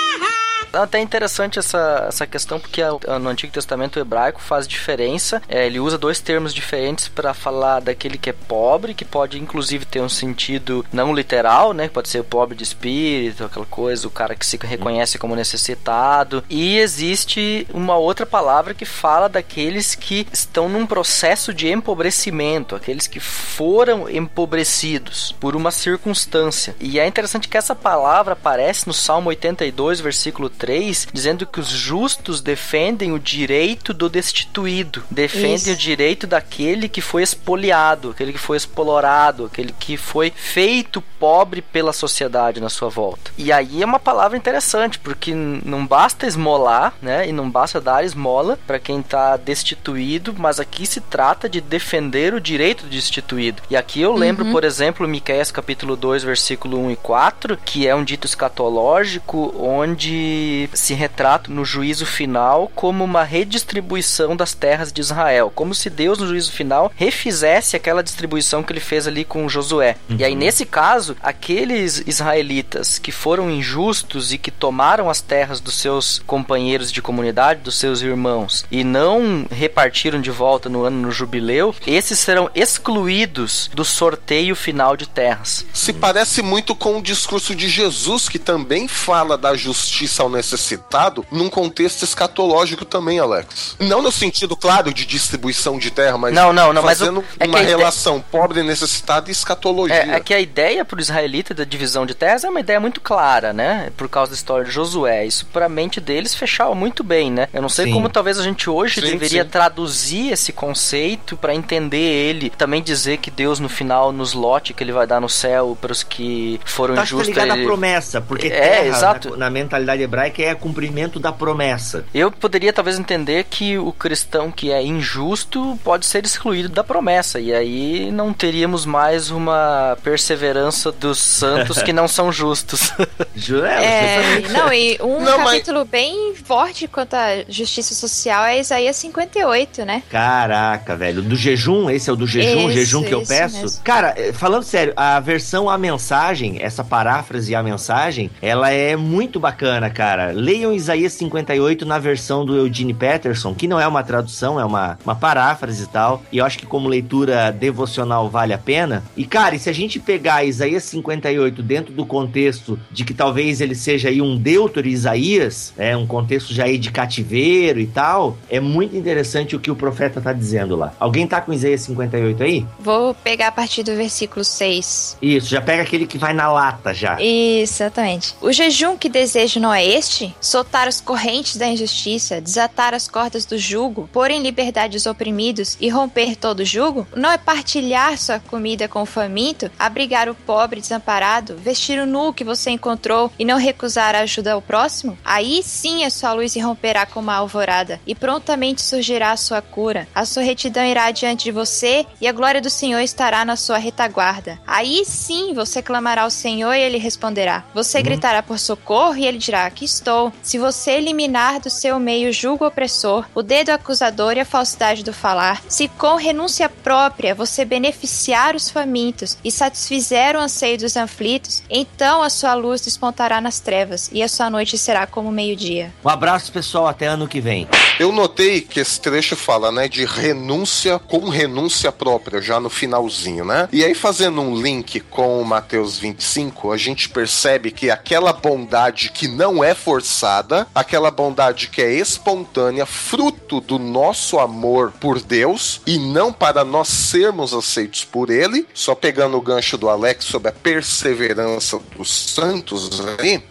Até interessante essa, essa questão, porque no Antigo Testamento hebraico faz diferença. É, ele usa dois termos diferentes para falar daquele que é pobre, que pode inclusive ter um sentido não literal, né? Pode ser o pobre de espírito, aquela coisa, o cara que se reconhece como necessitado. E existe uma outra palavra que fala daqueles que estão num processo de empobrecimento, aqueles que foram empobrecidos por uma circunstância. E é interessante que essa palavra aparece no Salmo 82, versículo 3, dizendo que os justos defendem o direito do destituído, defendem Isso. o direito daquele que foi espoliado, aquele que foi explorado, aquele que foi feito pobre pela sociedade na sua volta. E aí é uma palavra interessante, porque não basta esmolar, né? E não basta dar esmola para quem está destituído, mas aqui se trata de defender o direito do destituído. E aqui eu lembro, por exemplo, Miqueias capítulo 2, versículo 1 e 4, que é um dito escatológico onde se retrata no juízo final como uma redistribuição das terras de Israel, como se Deus no juízo final refizesse aquela distribuição que ele fez ali com Josué. E aí nesse caso, aqueles israelitas que foram injustos e que tomaram as terras dos seus companheiros de comunidade, dos seus irmãos, e não repartiram de volta no ano no jubileu, esses serão excluídos do sorteio final de terras. Se parece muito com o discurso de Jesus, que também fala da justiça ao necessitado, num contexto escatológico também, Alex. Não no sentido, claro, de distribuição de terra, mas Não, não, não, mas o- fazendo é que uma a ide- relação pobre, necessitado e escatologia. É, é que a ideia pro israelita da divisão de terras é uma ideia muito clara, né? Por causa da história de Josué. Isso pra mente deles fechava muito bem, né? Eu não sei Sim. como talvez a gente hoje Sim, deveria sim. traduzir esse conceito pra entender ele. Também dizer que Deus no final nos lote que ele vai dar no céu pros que foram tá injustos. ligado ele- à promessa, porque É, terra, exato. Na, na mentalidade hebraica, é cumprimento da promessa. Eu poderia talvez entender que o cristão que é injusto pode ser excluído da promessa, e aí não teríamos mais uma perseverança dos santos que não são justos. (laughs) Ju- É, justamente. não, e um Não, mas- capítulo bem forte quanto à justiça social é Isaías 58, né? Caraca, velho. Do jejum, esse é o do jejum, o Esse, jejum que eu peço. mesmo. Cara, eh, falando sério, a versão A Mensagem, essa paráfrase A Mensagem, ela é muito bacana, cara. Leiam Isaías 58 na versão do Eugene Peterson, que não é uma tradução, é uma, uma paráfrase e tal. E eu acho que como leitura devocional vale a pena. E, cara, e se a gente pegar Isaías 58 dentro do contexto de que talvez ele seja aí um deutero Isaías, é um contexto já aí de cativeiro e tal, é muito interessante o que o profeta tá dizendo lá. Alguém tá com Isaías 58 aí? Vou pegar a partir do versículo 6. Isso, já pega aquele que vai na lata já. Exatamente. O jejum que desejo não é este? Soltar as correntes da injustiça, desatar as cordas do jugo, pôr em liberdade os oprimidos e romper todo o jugo? Não é partilhar sua comida com o faminto, abrigar o pobre desamparado, vestir o nu que você encontrou e não recusar a ajuda ao próximo? Aí sim a sua luz irromperá como a alvorada e prontamente surgirá a sua cura. A sua retidão irá diante de você e a glória do Senhor estará na sua retaguarda. Aí sim você clamará ao Senhor e ele responderá. Você gritará por socorro e ele dirá: Aqui estou. Se você eliminar do seu meio o julgo opressor, o dedo acusador e a falsidade do falar, se com renúncia própria você beneficiar os famintos e satisfizer o anseio dos aflitos, então a sua luz despontará nas trevas e a sua noite será como meio-dia. Um abraço, pessoal, até ano que vem. Eu notei que esse trecho fala, né, de renúncia com renúncia própria, já no finalzinho, né? E aí, fazendo um link com o Mateus 25, a gente percebe que aquela bondade que não é forçada, aquela bondade que é espontânea, fruto do nosso amor por Deus e não para nós sermos aceitos por Ele, só pegando o gancho do Alex sobre a perseverança dos santos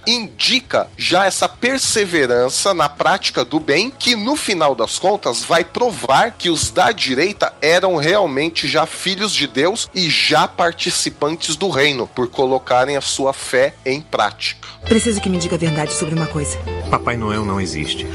indica já essa perseverança na prática do bem que no final das contas vai provar que os da direita eram realmente já filhos de Deus e já participantes do reino por colocarem a sua fé em prática. Preciso que me diga a verdade sobre uma coisa. Papai Noel não existe.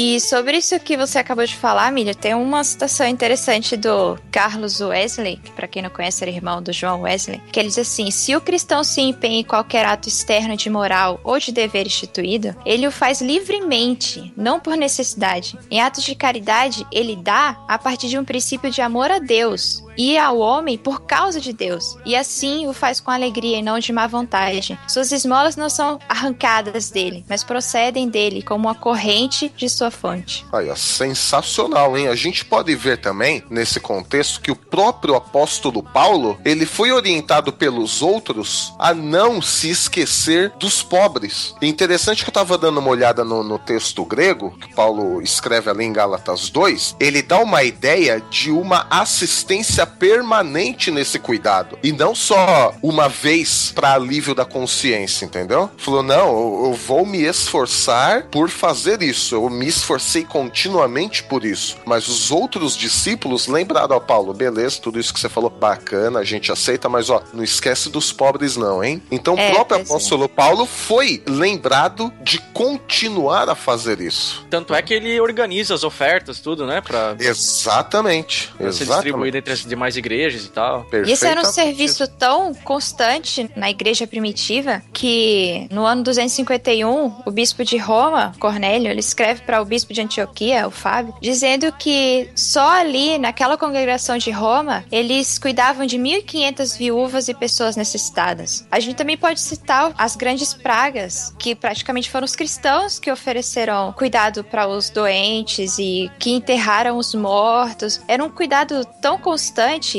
E sobre isso que você acabou de falar, Milha, tem uma citação interessante do Carlos Wesley, que para quem não conhece era irmão do João Wesley, que ele diz assim: se o cristão se empenha em qualquer ato externo de moral ou de dever instituído, ele o faz livremente, não por necessidade. Em atos de caridade, ele dá a partir de um princípio de amor a Deus e ao homem por causa de Deus, e assim o faz com alegria e não de má vontade. Suas esmolas não são arrancadas dele, mas procedem dele como uma corrente de sua fonte. Olha, sensacional, hein? A gente pode ver também, nesse contexto, que o próprio apóstolo Paulo, ele foi orientado pelos outros a não se esquecer dos pobres. Interessante que eu tava dando uma olhada no, no texto grego, que Paulo escreve ali em Gálatas 2, ele dá uma ideia de uma assistência permanente nesse cuidado. E não só uma vez para alívio da consciência, entendeu? Falou, não, eu, eu vou me esforçar por fazer isso. Eu me esforcei continuamente por isso. Mas os outros discípulos lembraram a Paulo, beleza, tudo isso que você falou, bacana, a gente aceita, mas ó, não esquece dos pobres não, hein? Então o É, próprio pois é. apóstolo Paulo foi lembrado de continuar a fazer isso. Tanto é que ele organiza as ofertas, tudo, né? Pra, Exatamente. pra ser exatamente. distribuído entre as demais igrejas e tal. E esse era um serviço tão constante na igreja primitiva que no ano 251, o bispo de Roma, Cornélio, ele escreve para o bispo de Antioquia, o Fábio, dizendo que só ali, naquela congregação de Roma, eles cuidavam de 1.500 viúvas e pessoas necessitadas. A gente também pode citar as grandes pragas, que praticamente foram os cristãos que ofereceram cuidado para os doentes e que enterraram os mortos. Era um cuidado tão constante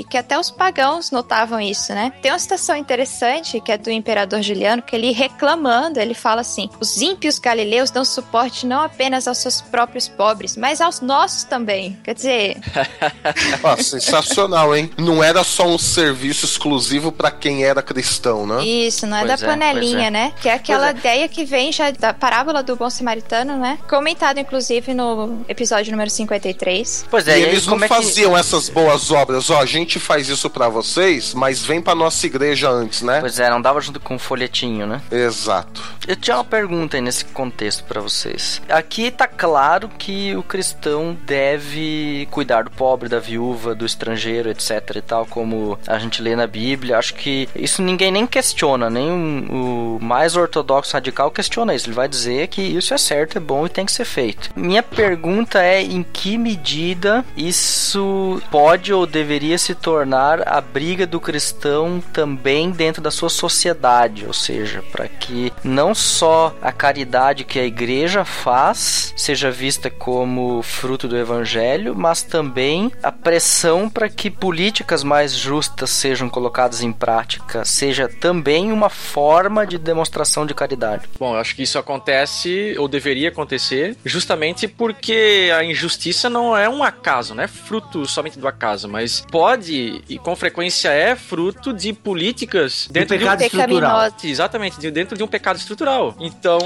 que até os pagãos notavam isso, né? Tem uma citação interessante que é do imperador Juliano, que ele reclamando, ele fala assim: os ímpios galileus dão suporte não apenas aos seus próprios pobres, mas aos nossos também. Quer dizer, (laughs) Ah, sensacional, hein? Não era só um serviço exclusivo pra quem era cristão, né? Isso, não é Pois da é, panelinha, é. né? Que é aquela é. ideia que vem já da parábola do bom samaritano, né? Comentado, inclusive, no episódio número 53. Pois é, e eles não como é que... faziam essas boas obras, ó, a gente faz isso pra vocês, mas vem pra nossa igreja antes, né? Pois é, não dava junto com um folhetinho, né? Exato. Eu tinha uma pergunta aí nesse contexto pra vocês. Aqui tá claro que o cristão deve cuidar do pobre, da viúva, do estrangeiro, etc e tal, como a gente lê na Bíblia. Acho que isso ninguém nem questiona, nem o, o mais ortodoxo radical questiona isso. Ele vai dizer que isso é certo, é bom e tem que ser feito. Minha pergunta é em que medida isso pode ou deveria deveria se tornar a briga do cristão também dentro da sua sociedade, ou seja, para que não só a caridade que a igreja faz seja vista como fruto do evangelho, mas também a pressão para que políticas mais justas sejam colocadas em prática, seja também uma forma de demonstração de caridade. Bom, eu acho que isso acontece ou deveria acontecer justamente porque a injustiça não é um acaso, não é fruto somente do acaso, mas pode e com frequência é fruto de políticas dentro pecado de um estrutural. Exatamente, de- dentro de um pecado estrutural. Então,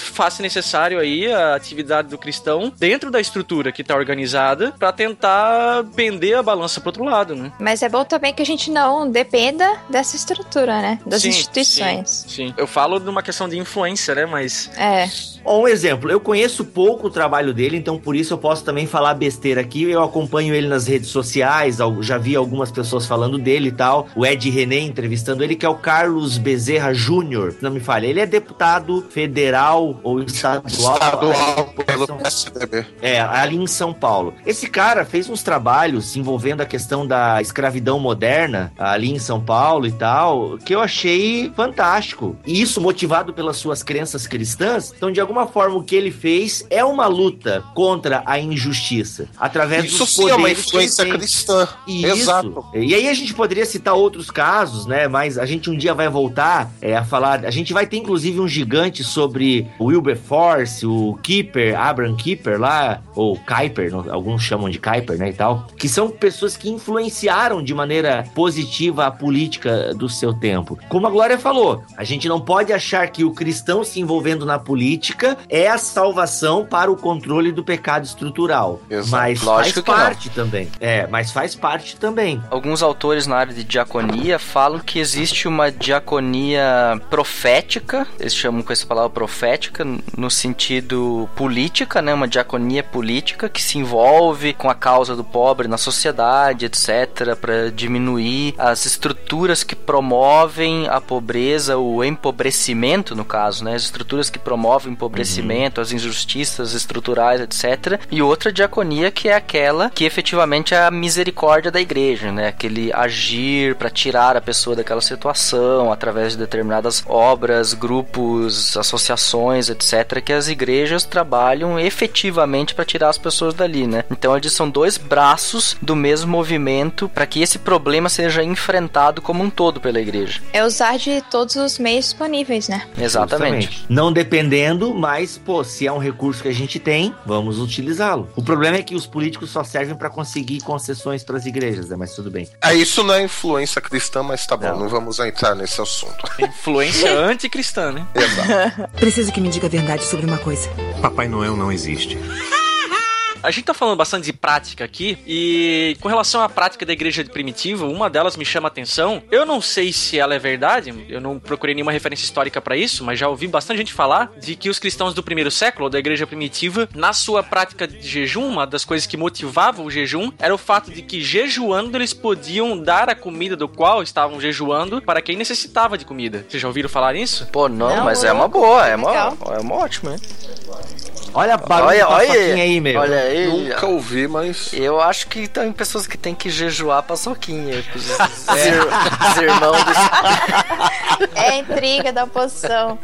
faz necessário aí a atividade do cristão dentro da estrutura que está organizada para tentar pender a balança pro outro lado, né? Mas é bom também que a gente não dependa dessa estrutura, né? Das Sim, instituições. Sim, sim. Eu falo de uma questão de influência, né? Mas É. Ó, Um exemplo, eu conheço pouco o trabalho dele, então por isso eu posso também falar besteira aqui. Eu acompanho ele nas redes sociais, já vi algumas pessoas falando dele e tal. O Ed René entrevistando ele, que é o Carlos Bezerra Júnior, não me falha. Ele é deputado federal ou estadual. Estadual pelo são- PSDB. É, ali em São Paulo. Esse cara fez uns trabalhos envolvendo a questão da escravidão moderna ali em São Paulo e tal, que eu achei fantástico. E isso motivado pelas suas crenças cristãs. Então, de alguma forma, o que ele fez é uma luta contra a injustiça. Através Isso dos sim é uma poderes que ele influência cristã. Isso. Exato. E aí a gente poderia citar outros casos, né? Mas a gente um dia vai voltar é, a falar. A gente vai ter inclusive um gigante sobre o Wilberforce, o Keeper, Abraham Keeper lá, ou Kuiper, não- alguns chamam de Kuiper, né? E tal. Que são pessoas que influenciaram de maneira positiva a política do seu tempo. Como a Glória falou, a gente não pode achar que o cristão se envolvendo na política é a salvação para o controle do pecado estrutural. Exato. Mas Lógico que faz não. parte também. É, mas faz parte também. Alguns autores na área de diaconia falam que existe uma diaconia profética, eles chamam com essa palavra profética no sentido política, né, uma diaconia política que se envolve com a causa do pobre na sociedade, etc, para diminuir as estruturas que promovem a pobreza, o empobrecimento no caso, né, as estruturas que promovem o empobrecimento, as injustiças estruturais, etc. E outra diaconia que é aquela que efetivamente é a misericórdia da igreja, né? Aquele agir para tirar a pessoa daquela situação através de determinadas obras, grupos, associações, etc, que as igrejas trabalham efetivamente para tirar as pessoas dali, né? Então eles são dois braços do mesmo movimento para que esse problema seja enfrentado como um todo pela igreja. É usar de todos os meios disponíveis, né? Exatamente. Justamente. Não dependendo, mas, pô, se é um recurso que a gente tem, vamos utilizá-lo. O problema é que os políticos só servem para conseguir concessões para as igrejas, né? Mas tudo bem. É, isso não é influência cristã, mas tá bom, Não. não, vamos entrar nesse assunto. (laughs) influência (laughs) anticristã, né? Exato. Preciso que me diga a verdade sobre uma coisa. Papai Noel não existe. A gente tá falando bastante de prática aqui, e com relação à prática da igreja primitiva, uma delas me chama a atenção. Eu não sei se ela é verdade, eu não procurei nenhuma referência histórica para isso, mas já ouvi bastante gente falar de que os cristãos do primeiro século, ou da igreja primitiva, na sua prática de jejum, uma das coisas que motivava o jejum era o fato de que jejuando eles podiam dar a comida do qual estavam jejuando para quem necessitava de comida. Vocês já ouviram falar nisso? Pô, não, Não, mas é uma louco, boa, é uma, é uma ótima, hein? Olha a barulho Olha, da olha, aí, meu. olha aí. Nunca ouvi, mas. Eu acho que tem pessoas que têm que jejuar paçoquinha. (laughs) Os, os ir- os irmãos dos... (laughs) É a intriga da oposição.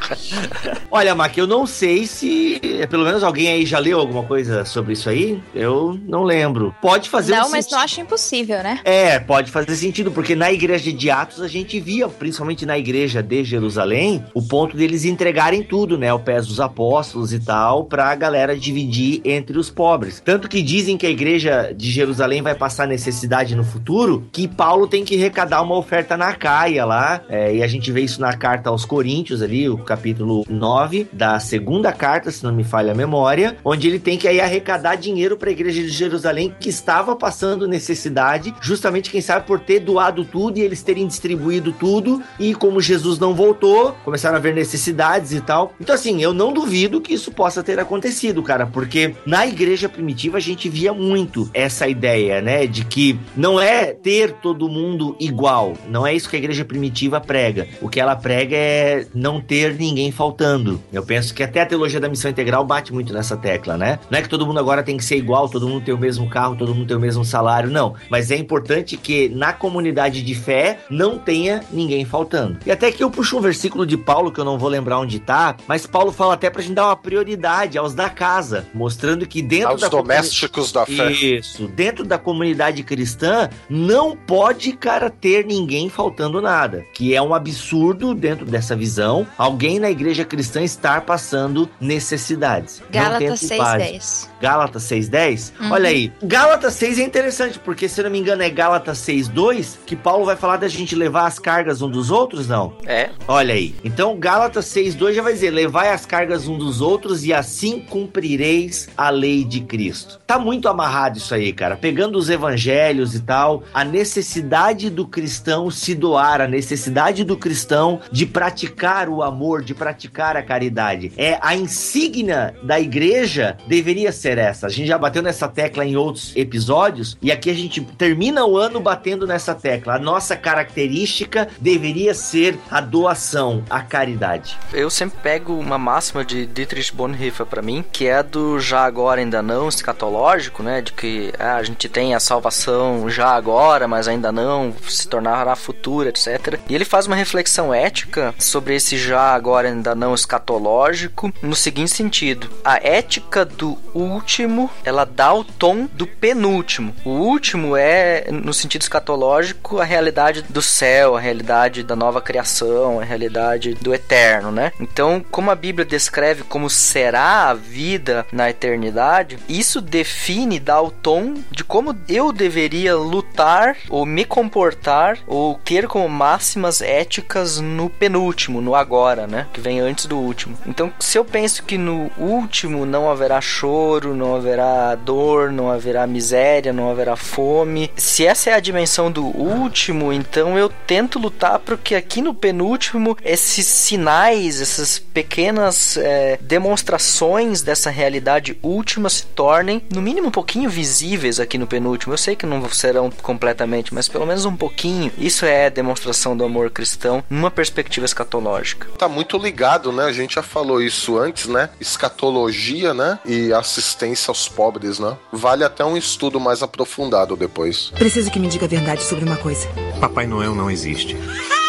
Olha, Mac, eu não sei se. Pelo menos alguém aí já leu alguma coisa sobre isso aí. Eu não lembro. Pode fazer Não, um mas sentido. não acho impossível, né? É, pode fazer sentido, porque na igreja de Atos a gente via, principalmente na igreja de Jerusalém, o ponto deles entregarem tudo, né, ao pés dos apóstolos e tal, pra galera dividir entre os pobres. Tanto que dizem que a igreja de Jerusalém vai passar necessidade no futuro, que Paulo tem que arrecadar uma oferta na Caia lá, é, e a gente vê isso na carta aos Coríntios ali, o capítulo 9 da segunda carta, se não me falha a memória, onde ele tem que aí arrecadar dinheiro para a igreja de Jerusalém que estava passando necessidade, justamente quem sabe por ter doado tudo e eles terem distribuído tudo e como Jesus não voltou, começaram a haver necessidades e tal. Então assim, eu não duvido que isso possa ter acontecido. cara, porque na igreja primitiva a gente via muito essa ideia, né, de que não é ter todo mundo igual, não é isso que a igreja primitiva prega. O que ela prega é não ter ninguém faltando. Eu penso que até a teologia da missão integral bate muito nessa tecla, né? Não é que todo mundo agora tem que ser igual, todo mundo tem o mesmo carro, todo mundo tem o mesmo salário, não. Mas é importante que na comunidade de fé não tenha ninguém faltando. E até que eu puxo um versículo de Paulo que eu não vou lembrar onde tá, mas Paulo fala até pra gente dar uma prioridade aos da casa, mostrando que dentro Aos da domésticos da fé. Isso, dentro da comunidade cristã não pode, cara, ter ninguém faltando nada, que é um absurdo dentro dessa visão, alguém na igreja cristã estar passando necessidades. Gálatas tem base. 6,10. Gálatas 6:10. Uhum. Olha aí. Gálatas 6 é interessante, porque se eu não me engano é Gálatas 6:2 que Paulo vai falar da gente levar as cargas um dos outros, não? É. Olha aí. Então Gálatas 6:2 já vai dizer: "Levai as cargas um dos outros e assim cumprireis a lei de Cristo". Tá muito amarrado isso aí, cara. Pegando os evangelhos e tal, a necessidade do cristão se doar, a necessidade do cristão de praticar o amor, de praticar a caridade. É a insígnia da igreja deveria ser essa. A gente já bateu nessa tecla em outros episódios e aqui a gente termina o ano batendo nessa tecla. A nossa característica deveria ser a doação, a caridade. Eu sempre pego uma máxima de Dietrich Bonhoeffer pra mim, que é do já agora ainda não escatológico, né, de que ah, a gente tem a salvação já agora, mas ainda não, se tornará futura, etc. E ele faz uma reflexão ética sobre esse já agora ainda não escatológico no seguinte sentido: a ética do último, ela dá o tom do penúltimo. O último é no sentido escatológico a realidade do céu, a realidade da nova criação, a realidade do eterno, né? Então, como a Bíblia descreve como será a vida na eternidade, isso define, dá o tom de como eu deveria lutar ou me comportar ou ter como máximas éticas no penúltimo, no agora, né? Que vem antes do último. Então, se eu penso que no último não haverá choro, não haverá dor, não haverá miséria, não haverá fome, se essa é a dimensão do último, então eu tento lutar para que aqui no penúltimo esses sinais, essas pequenas é, demonstrações dessa realidade última se tornem, no mínimo, um pouquinho visíveis aqui no penúltimo. Eu sei que não serão completamente, mas pelo menos um pouquinho. Isso é demonstração do amor cristão numa perspectiva escatológica. Tá muito ligado, né? A gente já falou isso antes, né? Escatologia, né? E assistência aos pobres, né? Vale até um estudo mais aprofundado depois. Preciso que me diga a verdade sobre uma coisa. Papai Noel não existe. (laughs)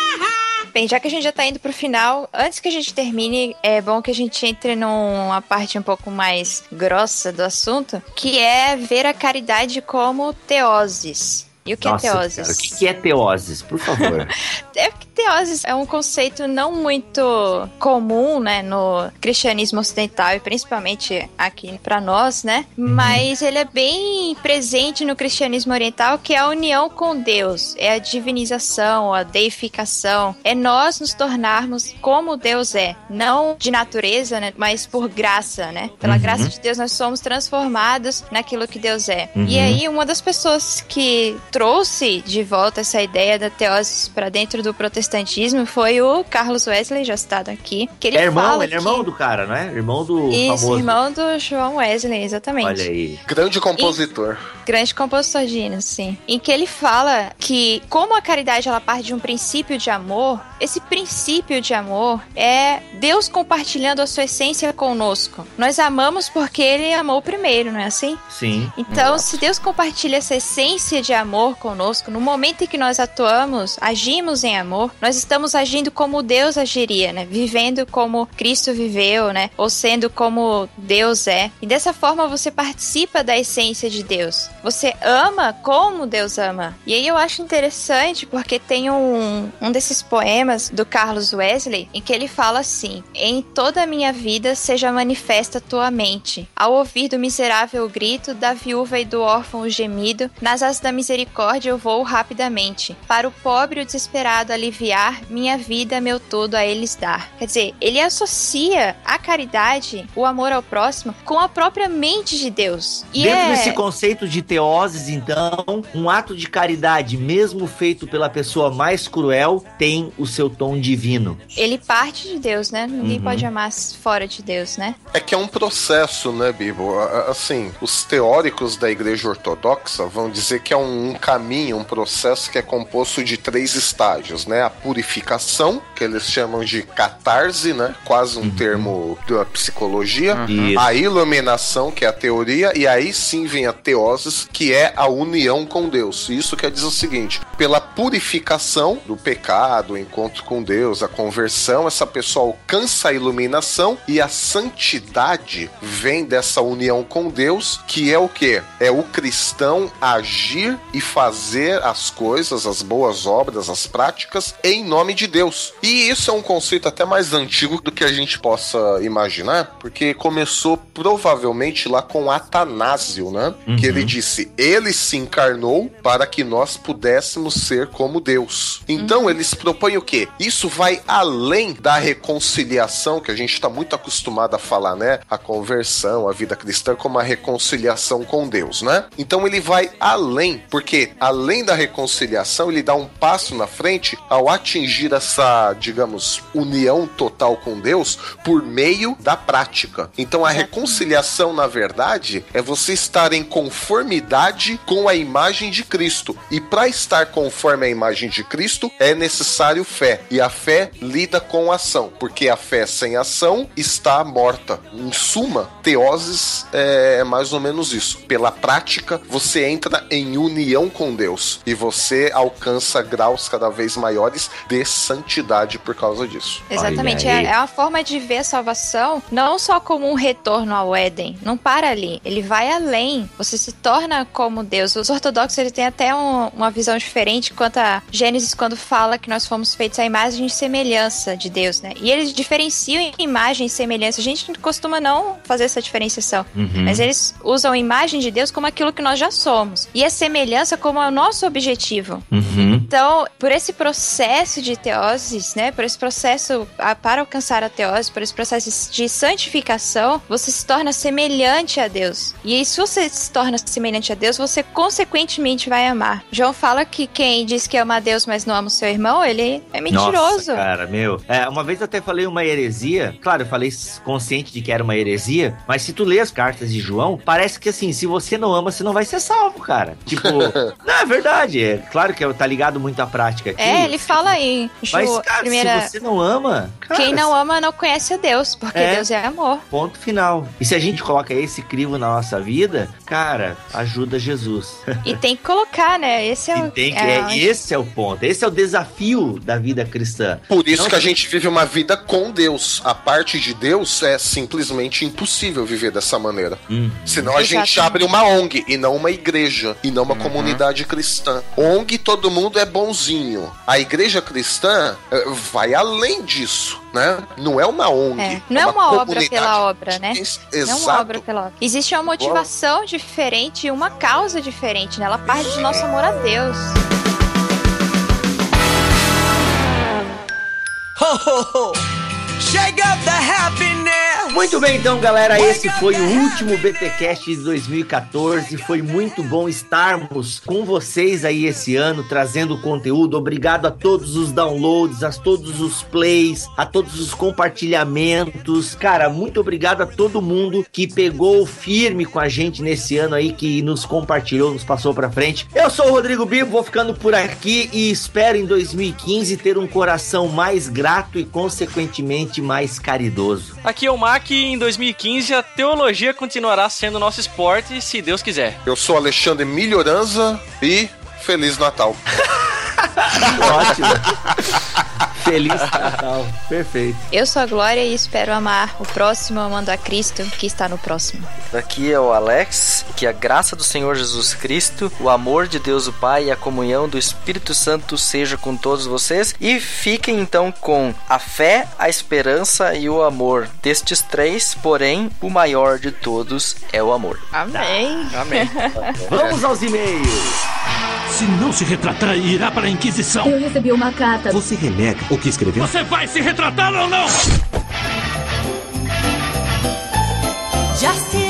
Bem, já que a gente já tá indo pro final, antes que a gente termine, é bom que a gente entre numa parte um pouco mais grossa do assunto, que é ver a caridade como teoses. E o que Nossa, é teoses? cara, o que que é teoses? Por favor. (laughs) É porque teoses é um conceito não muito comum, né, no cristianismo ocidental e principalmente aqui pra nós, né? Mas ele é bem presente no cristianismo oriental, que é a união com Deus, é a divinização, a deificação, é nós nos tornarmos como Deus é, não de natureza, né, mas por graça, né? Pela Uhum. graça de Deus nós somos transformados naquilo que Deus é. Uhum. E aí uma das pessoas que trouxe de volta essa ideia da teose para dentro do protestantismo foi o Carlos Wesley, já citado aqui. Que ele é irmão, fala ele é irmão que... do cara, não é? Irmão do Isso, famoso. irmão do João Wesley, exatamente. Olha aí. Grande compositor. Grande compositor de hinos, sim. Em que ele fala que, como a caridade ela parte de um princípio de amor, esse princípio de amor é Deus compartilhando a sua essência conosco. Nós amamos porque ele amou primeiro, não é assim? Sim. Então, se Deus compartilha essa essência de amor conosco, no momento em que nós atuamos, agimos em amor, nós estamos agindo como Deus agiria, né? Vivendo como Cristo viveu, né? Ou sendo como Deus é. E dessa forma você participa da essência de Deus. Você ama como Deus ama. E aí eu acho interessante porque tem um, um desses poemas do Carlos Wesley em que ele fala assim: Em toda a minha vida seja manifesta tua mente. Ao ouvir do miserável grito, da viúva e do órfão o gemido, nas asas da misericórdia misericórdia eu vou rapidamente. Para o pobre e o desesperado aliviar, minha vida, meu todo a eles dar. Quer dizer, ele associa a caridade, o amor ao próximo, com a própria mente de Deus. E Dentro é... desse conceito de teoses, então, um ato de caridade, mesmo feito pela pessoa mais cruel, tem o seu tom divino. Ele parte de Deus, né? Ninguém Uhum. pode amar fora de Deus, né? É que é um processo, né, Bibo? Assim, os teóricos da Igreja Ortodoxa vão dizer que é um, um caminho, um processo que é composto de três estágios, né? A purificação, que eles chamam de catarse, né? Quase um termo da psicologia. Isso. A iluminação, que é a teoria, e aí sim vem a teoses, que é a união com Deus. Isso quer dizer o seguinte: pela purificação do pecado, o encontro com Deus, a conversão, essa pessoa alcança a iluminação e a santidade vem dessa união com Deus, que é o que? É o cristão agir e fazer as coisas, as boas obras, as práticas em nome de Deus. E isso é um conceito até mais antigo do que a gente possa imaginar, porque começou provavelmente lá com Atanásio, né? Que ele disse: Ele se encarnou para que nós pudéssemos ser como Deus. Então eles propõem o quê? Isso vai além da reconciliação que a gente está muito acostumado a falar, né? A conversão, a vida cristã como a reconciliação com Deus, né? Então ele vai além, porque além da reconciliação, ele dá um passo na frente ao atingir essa, digamos, união total com Deus por meio da prática. Então a reconciliação, na verdade, é você estar em conformidade com a imagem de Cristo. E para estar conforme a imagem de Cristo, é necessário fé. E a fé lida com ação, porque a fé sem ação está morta. Em suma, teoses é mais ou menos isso. Pela prática, você entra em união com Deus e você alcança graus cada vez maiores de santidade por causa disso. Exatamente. Olha aí. É, é uma forma de ver a salvação não só como um retorno ao Éden. Não para ali. Ele vai além. Você se torna como Deus. Os ortodoxos eles têm até um- uma visão diferente quanto a Gênesis quando fala que nós fomos feitos à imagem e semelhança de Deus, né? E eles diferenciam imagem e semelhança. A gente costuma não fazer essa diferenciação. Uhum. Mas eles usam a imagem de Deus como aquilo que nós já somos. E a semelhança como é o nosso objetivo. Uhum. Então, por esse processo de teoses, né, por esse processo a- para alcançar a teose, por esse processo de santificação, você se torna semelhante a Deus. E aí, se você se torna semelhante a Deus, você consequentemente vai amar. João fala que quem diz que ama a Deus, mas não ama o seu irmão, ele é mentiroso. Nossa, cara, meu. É, uma vez eu até falei uma heresia. Claro, eu falei consciente de que era uma heresia. Mas se tu lê as cartas de João, parece que assim, se você não ama, você não vai ser salvo, cara. Tipo, (laughs) não, é verdade. É claro que tá ligado muito à prática aqui. é, ele fala em Mas, cara, primeira. se você não ama, cara, Quem não ama não conhece a Deus, porque É. Deus é amor. Ponto final. E se a gente coloca esse crivo na nossa vida, cara, ajuda Jesus. E tem que colocar, né? Esse é E o. tem que, é, é, esse é o ponto. Esse é o desafio da vida cristã. Por isso Não que a gente vive uma vida com Deus. A parte de Deus é simplesmente impossível viver dessa maneira. Hum. Senão a gente abre uma ONG e não uma igreja e não uma comunidade cristã. ONG todo mundo é bonzinho. A igreja cristã eh, vai além disso, né? Não é uma ONG. É, não é uma obra comunidade. pela obra, né? Exato. Não é uma obra pela obra. Existe uma motivação diferente e uma causa diferente, né? Ela parte do nosso amor a Deus. Muito bem, então, galera, esse foi o último BTcast de 2014. Foi muito bom estarmos com vocês aí esse ano, trazendo conteúdo. Obrigado a todos os downloads, a todos os plays, a todos os compartilhamentos. Cara, muito obrigado a todo mundo que pegou firme com a gente nesse ano aí, que nos compartilhou, nos passou pra frente. Eu sou o Rodrigo Bibo, vou ficando por aqui e espero em 2015 ter um coração mais grato e, consequentemente, mais caridoso. Aqui é o Mac e em 2015 a teologia continuará sendo nosso esporte, se Deus quiser. Eu sou Alexandre Melhoranza e Feliz Natal. (laughs) Ótimo. Feliz Natal. Perfeito. Eu sou a Glória e espero amar o próximo amando a Cristo que está no próximo. Aqui é o Alex, que a graça do Senhor Jesus Cristo, o amor de Deus o Pai e a comunhão do Espírito Santo seja com todos vocês. E fiquem então com a fé, a esperança e o amor. Destes três, porém, o maior de todos é o amor. Amém. Amém. (laughs) Vamos aos e-mails. Se Se não se retratar, irá para a Inquisição. Eu recebi uma carta. Você renega o que escreveu? Você vai se retratar ou não? Just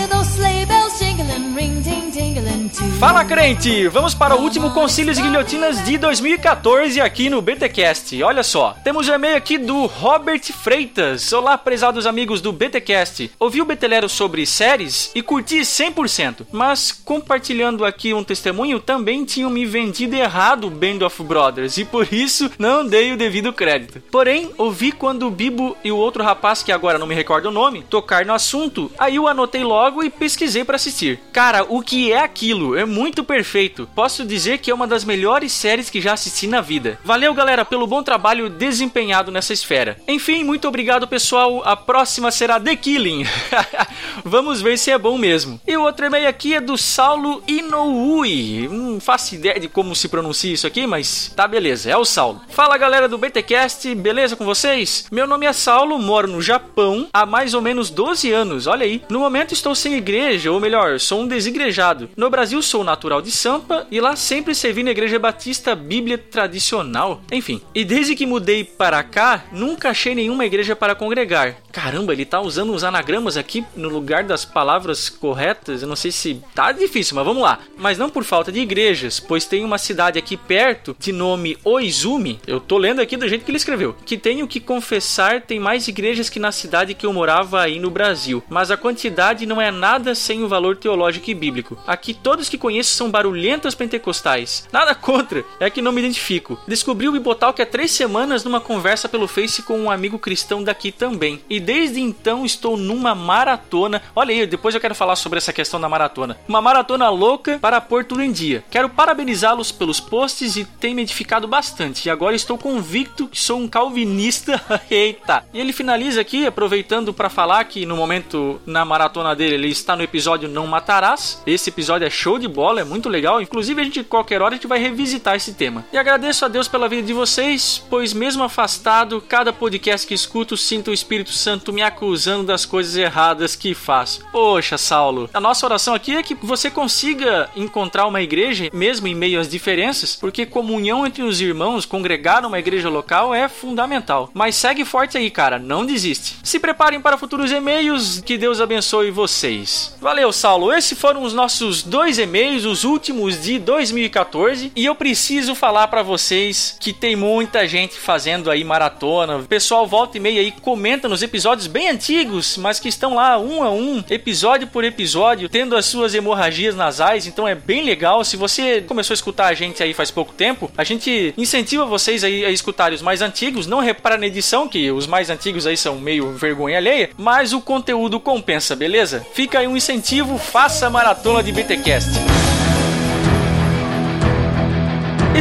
Fala crente! Vamos para o último Concílios e Guilhotinas de 2014 aqui no BTcast. Olha só, temos um e-mail aqui do Robert Freitas. Olá, prezados amigos do BTcast. Ouvi o Betelero sobre séries e curti 100%, mas compartilhando aqui um testemunho, também tinham me vendido errado Band of Brothers e por isso não dei o devido crédito. Porém, ouvi quando o Bibo e o outro rapaz, que agora não me recordo o nome, tocar no assunto, aí eu anotei logo e pesquisei para assistir. Cara, o que é aquilo? É muito perfeito. Posso dizer que é uma das melhores séries que já assisti na vida. Valeu, galera, pelo bom trabalho desempenhado nessa esfera. Enfim, muito obrigado, pessoal. A próxima será The Killing. (laughs) Vamos ver se é bom mesmo. E o outro e-mail aqui é do Saulo Inoue. Não faço ideia de como se pronuncia isso aqui, mas tá beleza, é o Saulo. Fala, galera do BTcast, beleza com vocês? Meu nome é Saulo, moro no Japão há mais ou menos 12 anos. Olha aí. No momento estou sem igreja, ou melhor, sou um desigrejado. No Brasil sou natural de Sampa e lá sempre servi na Igreja Batista Bíblia Tradicional. Enfim, e desde que mudei para cá, nunca achei nenhuma igreja para congregar. Caramba, ele tá usando os anagramas aqui no lugar das palavras corretas. Eu não sei se tá difícil, mas vamos lá. Mas não por falta de igrejas, pois tem uma cidade aqui perto de nome Oizumi. Eu tô lendo aqui do jeito que ele escreveu. Que tenho que confessar, tem mais igrejas que na cidade que eu morava aí no Brasil. Mas a quantidade não é nada sem o valor teológico e bíblico. Aqui todos que conheço são barulhentas pentecostais. Nada contra, é que não me identifico. Descobri o Bibotal que há três semanas numa conversa pelo Face com um amigo cristão daqui também. E desde então estou numa maratona. Olha aí, depois eu quero falar sobre essa questão da maratona. Uma maratona louca para pôr tudo em dia. Quero parabenizá-los pelos posts e tem me edificado bastante. E agora estou convicto que sou um calvinista. (laughs) Eita! E ele finaliza aqui, aproveitando para falar que no momento na maratona dele ele está no episódio Não Matarás. Esse episódio é show de bola, é muito legal. Inclusive, a gente, qualquer hora, a gente vai revisitar esse tema. E agradeço a Deus pela vida de vocês, pois mesmo afastado, cada podcast que escuto, sinto o Espírito Santo me acusando das coisas erradas que faço. Poxa, Saulo, a nossa oração aqui é que você consiga encontrar uma igreja, mesmo em meio às diferenças, porque comunhão entre os irmãos, congregar numa igreja local é fundamental. Mas segue forte aí, cara, não desiste. Se preparem para futuros e-mails, que Deus abençoe vocês. Valeu, Saulo. Esses foram os nossos dois e-mails, os últimos de 2014, e eu preciso falar para vocês que tem muita gente fazendo aí maratona. O pessoal volta e meia aí comenta nos episódios bem antigos, mas que estão lá um a um, episódio por episódio, tendo as suas hemorragias nasais, então é bem legal. Se você começou a escutar a gente aí faz pouco tempo, a gente incentiva vocês aí a escutarem os mais antigos, não repara na edição que os mais antigos aí são meio vergonha alheia, mas o conteúdo compensa, beleza? Fica aí um incentivo, faça a maratona de BTcast.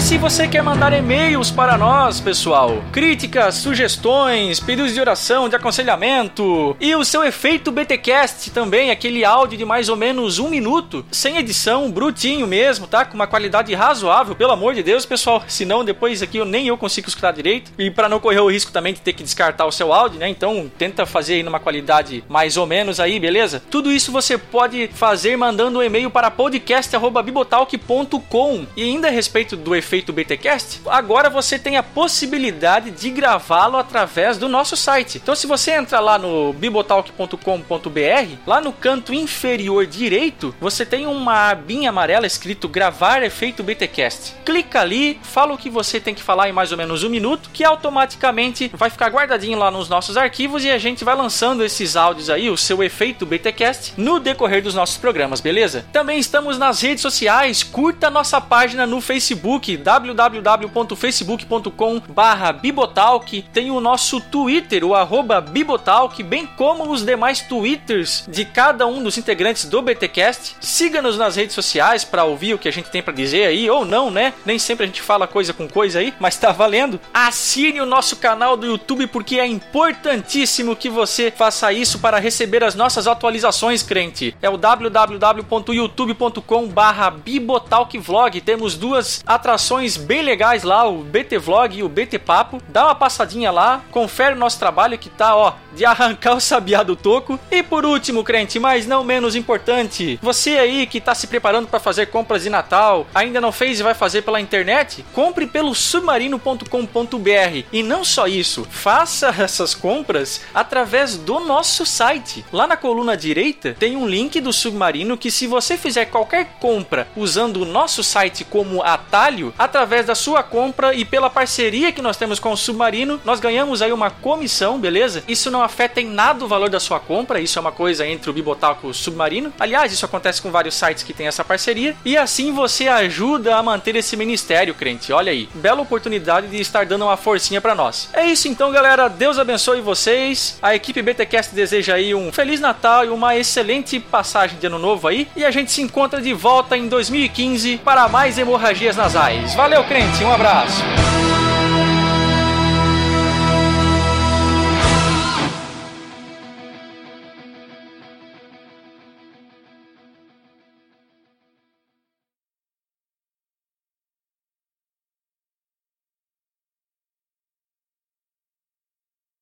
Se você quer mandar e-mails para nós, pessoal, críticas, sugestões, pedidos de oração, de aconselhamento e o seu efeito BTcast também, aquele áudio de mais ou menos um minuto, sem edição, brutinho mesmo, tá? Com uma qualidade razoável, pelo amor de Deus, pessoal. Senão depois aqui eu nem eu consigo escutar direito. E para não correr o risco também de ter que descartar o seu áudio, né? Então tenta fazer aí numa qualidade mais ou menos aí, beleza? Tudo isso você pode fazer mandando um e-mail para podcast@bibotalk.com. E ainda a respeito do efeito BTcast, agora você tem a possibilidade de gravá-lo através do nosso site. Então, se você entrar lá no bibotalk.com.br, lá no canto inferior direito, você tem uma abinha amarela escrito gravar efeito BTcast. Clica ali, fala o que você tem que falar em mais ou menos um minuto, que automaticamente vai ficar guardadinho lá nos nossos arquivos e a gente vai lançando esses áudios aí, o seu efeito BTcast, no decorrer dos nossos programas, beleza? Também estamos nas redes sociais, curta a nossa página no Facebook www.facebook.com barra Bibotalk, tem o nosso Twitter, o arroba Bibotalk, bem como os demais Twitters de cada um dos integrantes do BTcast. Siga-nos nas redes sociais para ouvir o que a gente tem para dizer aí, ou não, né? Nem sempre a gente fala coisa com coisa aí, mas tá valendo. Assine o nosso canal do YouTube porque é importantíssimo que você faça isso para receber as nossas atualizações, crente. É o www.youtube.com barra Bibotalk Vlog. Temos duas atrações bem legais lá, o BT Vlog e o BT Papo. Dá uma passadinha lá, confere o nosso trabalho que tá, ó, de arrancar (laughs) o sabiá do toco. E por último, crente, mas não menos importante, você aí que tá se preparando para fazer compras de Natal, ainda não fez e vai fazer pela internet, compre pelo submarino.com.br. E não só isso, faça (laughs) essas compras através do nosso site. Lá na coluna direita tem um link do Submarino que se você fizer qualquer compra usando o nosso site como atalho, através da sua compra e pela parceria que nós temos com o Submarino, nós ganhamos aí uma comissão, beleza? Isso não afeta em nada o valor da sua compra, isso é uma coisa entre o Bibotalco e o Submarino. Aliás, isso acontece com vários sites que têm essa parceria. E assim você ajuda a manter esse ministério, crente. Olha aí, bela oportunidade de estar dando uma forcinha para nós. É isso então, galera. Deus abençoe vocês. A equipe BTcast deseja aí um feliz Natal e uma excelente passagem de ano novo aí. E a gente se encontra de volta em 2015 para mais hemorragias nasais. Valeu, crente. Um abraço.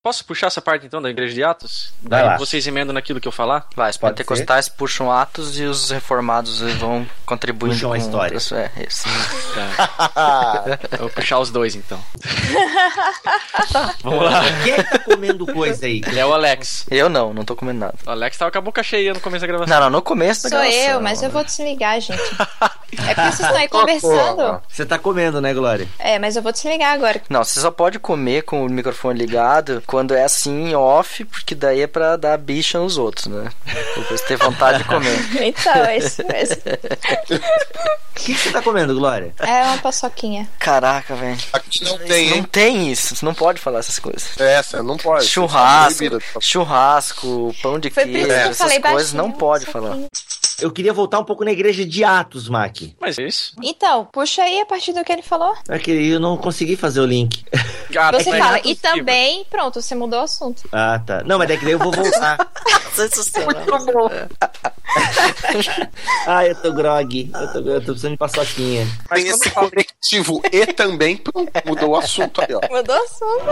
Posso puxar essa parte então da igreja de Atos? Vai Daí lá. vocês emendam naquilo que eu falar? Vai, os Pode pentecostais puxam atos e os reformados vão contribuindo Puxam a com história. outras- É, isso. Eu vou puxar os dois então. (laughs) Vamos lá. Quem é que tá comendo coisa aí? É o Alex. Eu não, não tô comendo nada. O Alex tava com a boca cheia no começo da gravação. Não, não, no começo da Sou gravação. eu, mas eu vou desligar, gente. (laughs) É porque vocês estão aí (laughs) conversando. Você tá comendo, né, Glória? É, mas eu vou desligar agora. Não, você só pode comer com o microfone ligado quando é assim, off, porque daí é pra dar bicha nos outros, né? Pra você ter vontade de comer. (laughs) Então, é isso mesmo. (laughs) O que, você tá comendo, Glória? É uma paçoquinha. Caraca, velho. Aqui não tem, Não hein? tem isso, você não pode falar essas coisas. Essa, não pode. Churrasco, Proibida. churrasco, pão de Foi por queijo, isso que eu essas falei coisas baixinho. não pode falar. Eu queria voltar um pouco na igreja de Atos, Mac. Mas é isso. Então, puxa aí a partir do que ele falou. É que eu não consegui fazer o link. Ah, Você mas fala, e também, pronto, você mudou o assunto. Ah, tá. Não, mas é que daí eu vou voltar. Sensacional. ah, eu tô grog. Eu tô, eu tô precisando de paçoquinha. Tem esse conectivo e também pronto, mudou o assunto aí, ó. Mudou o assunto.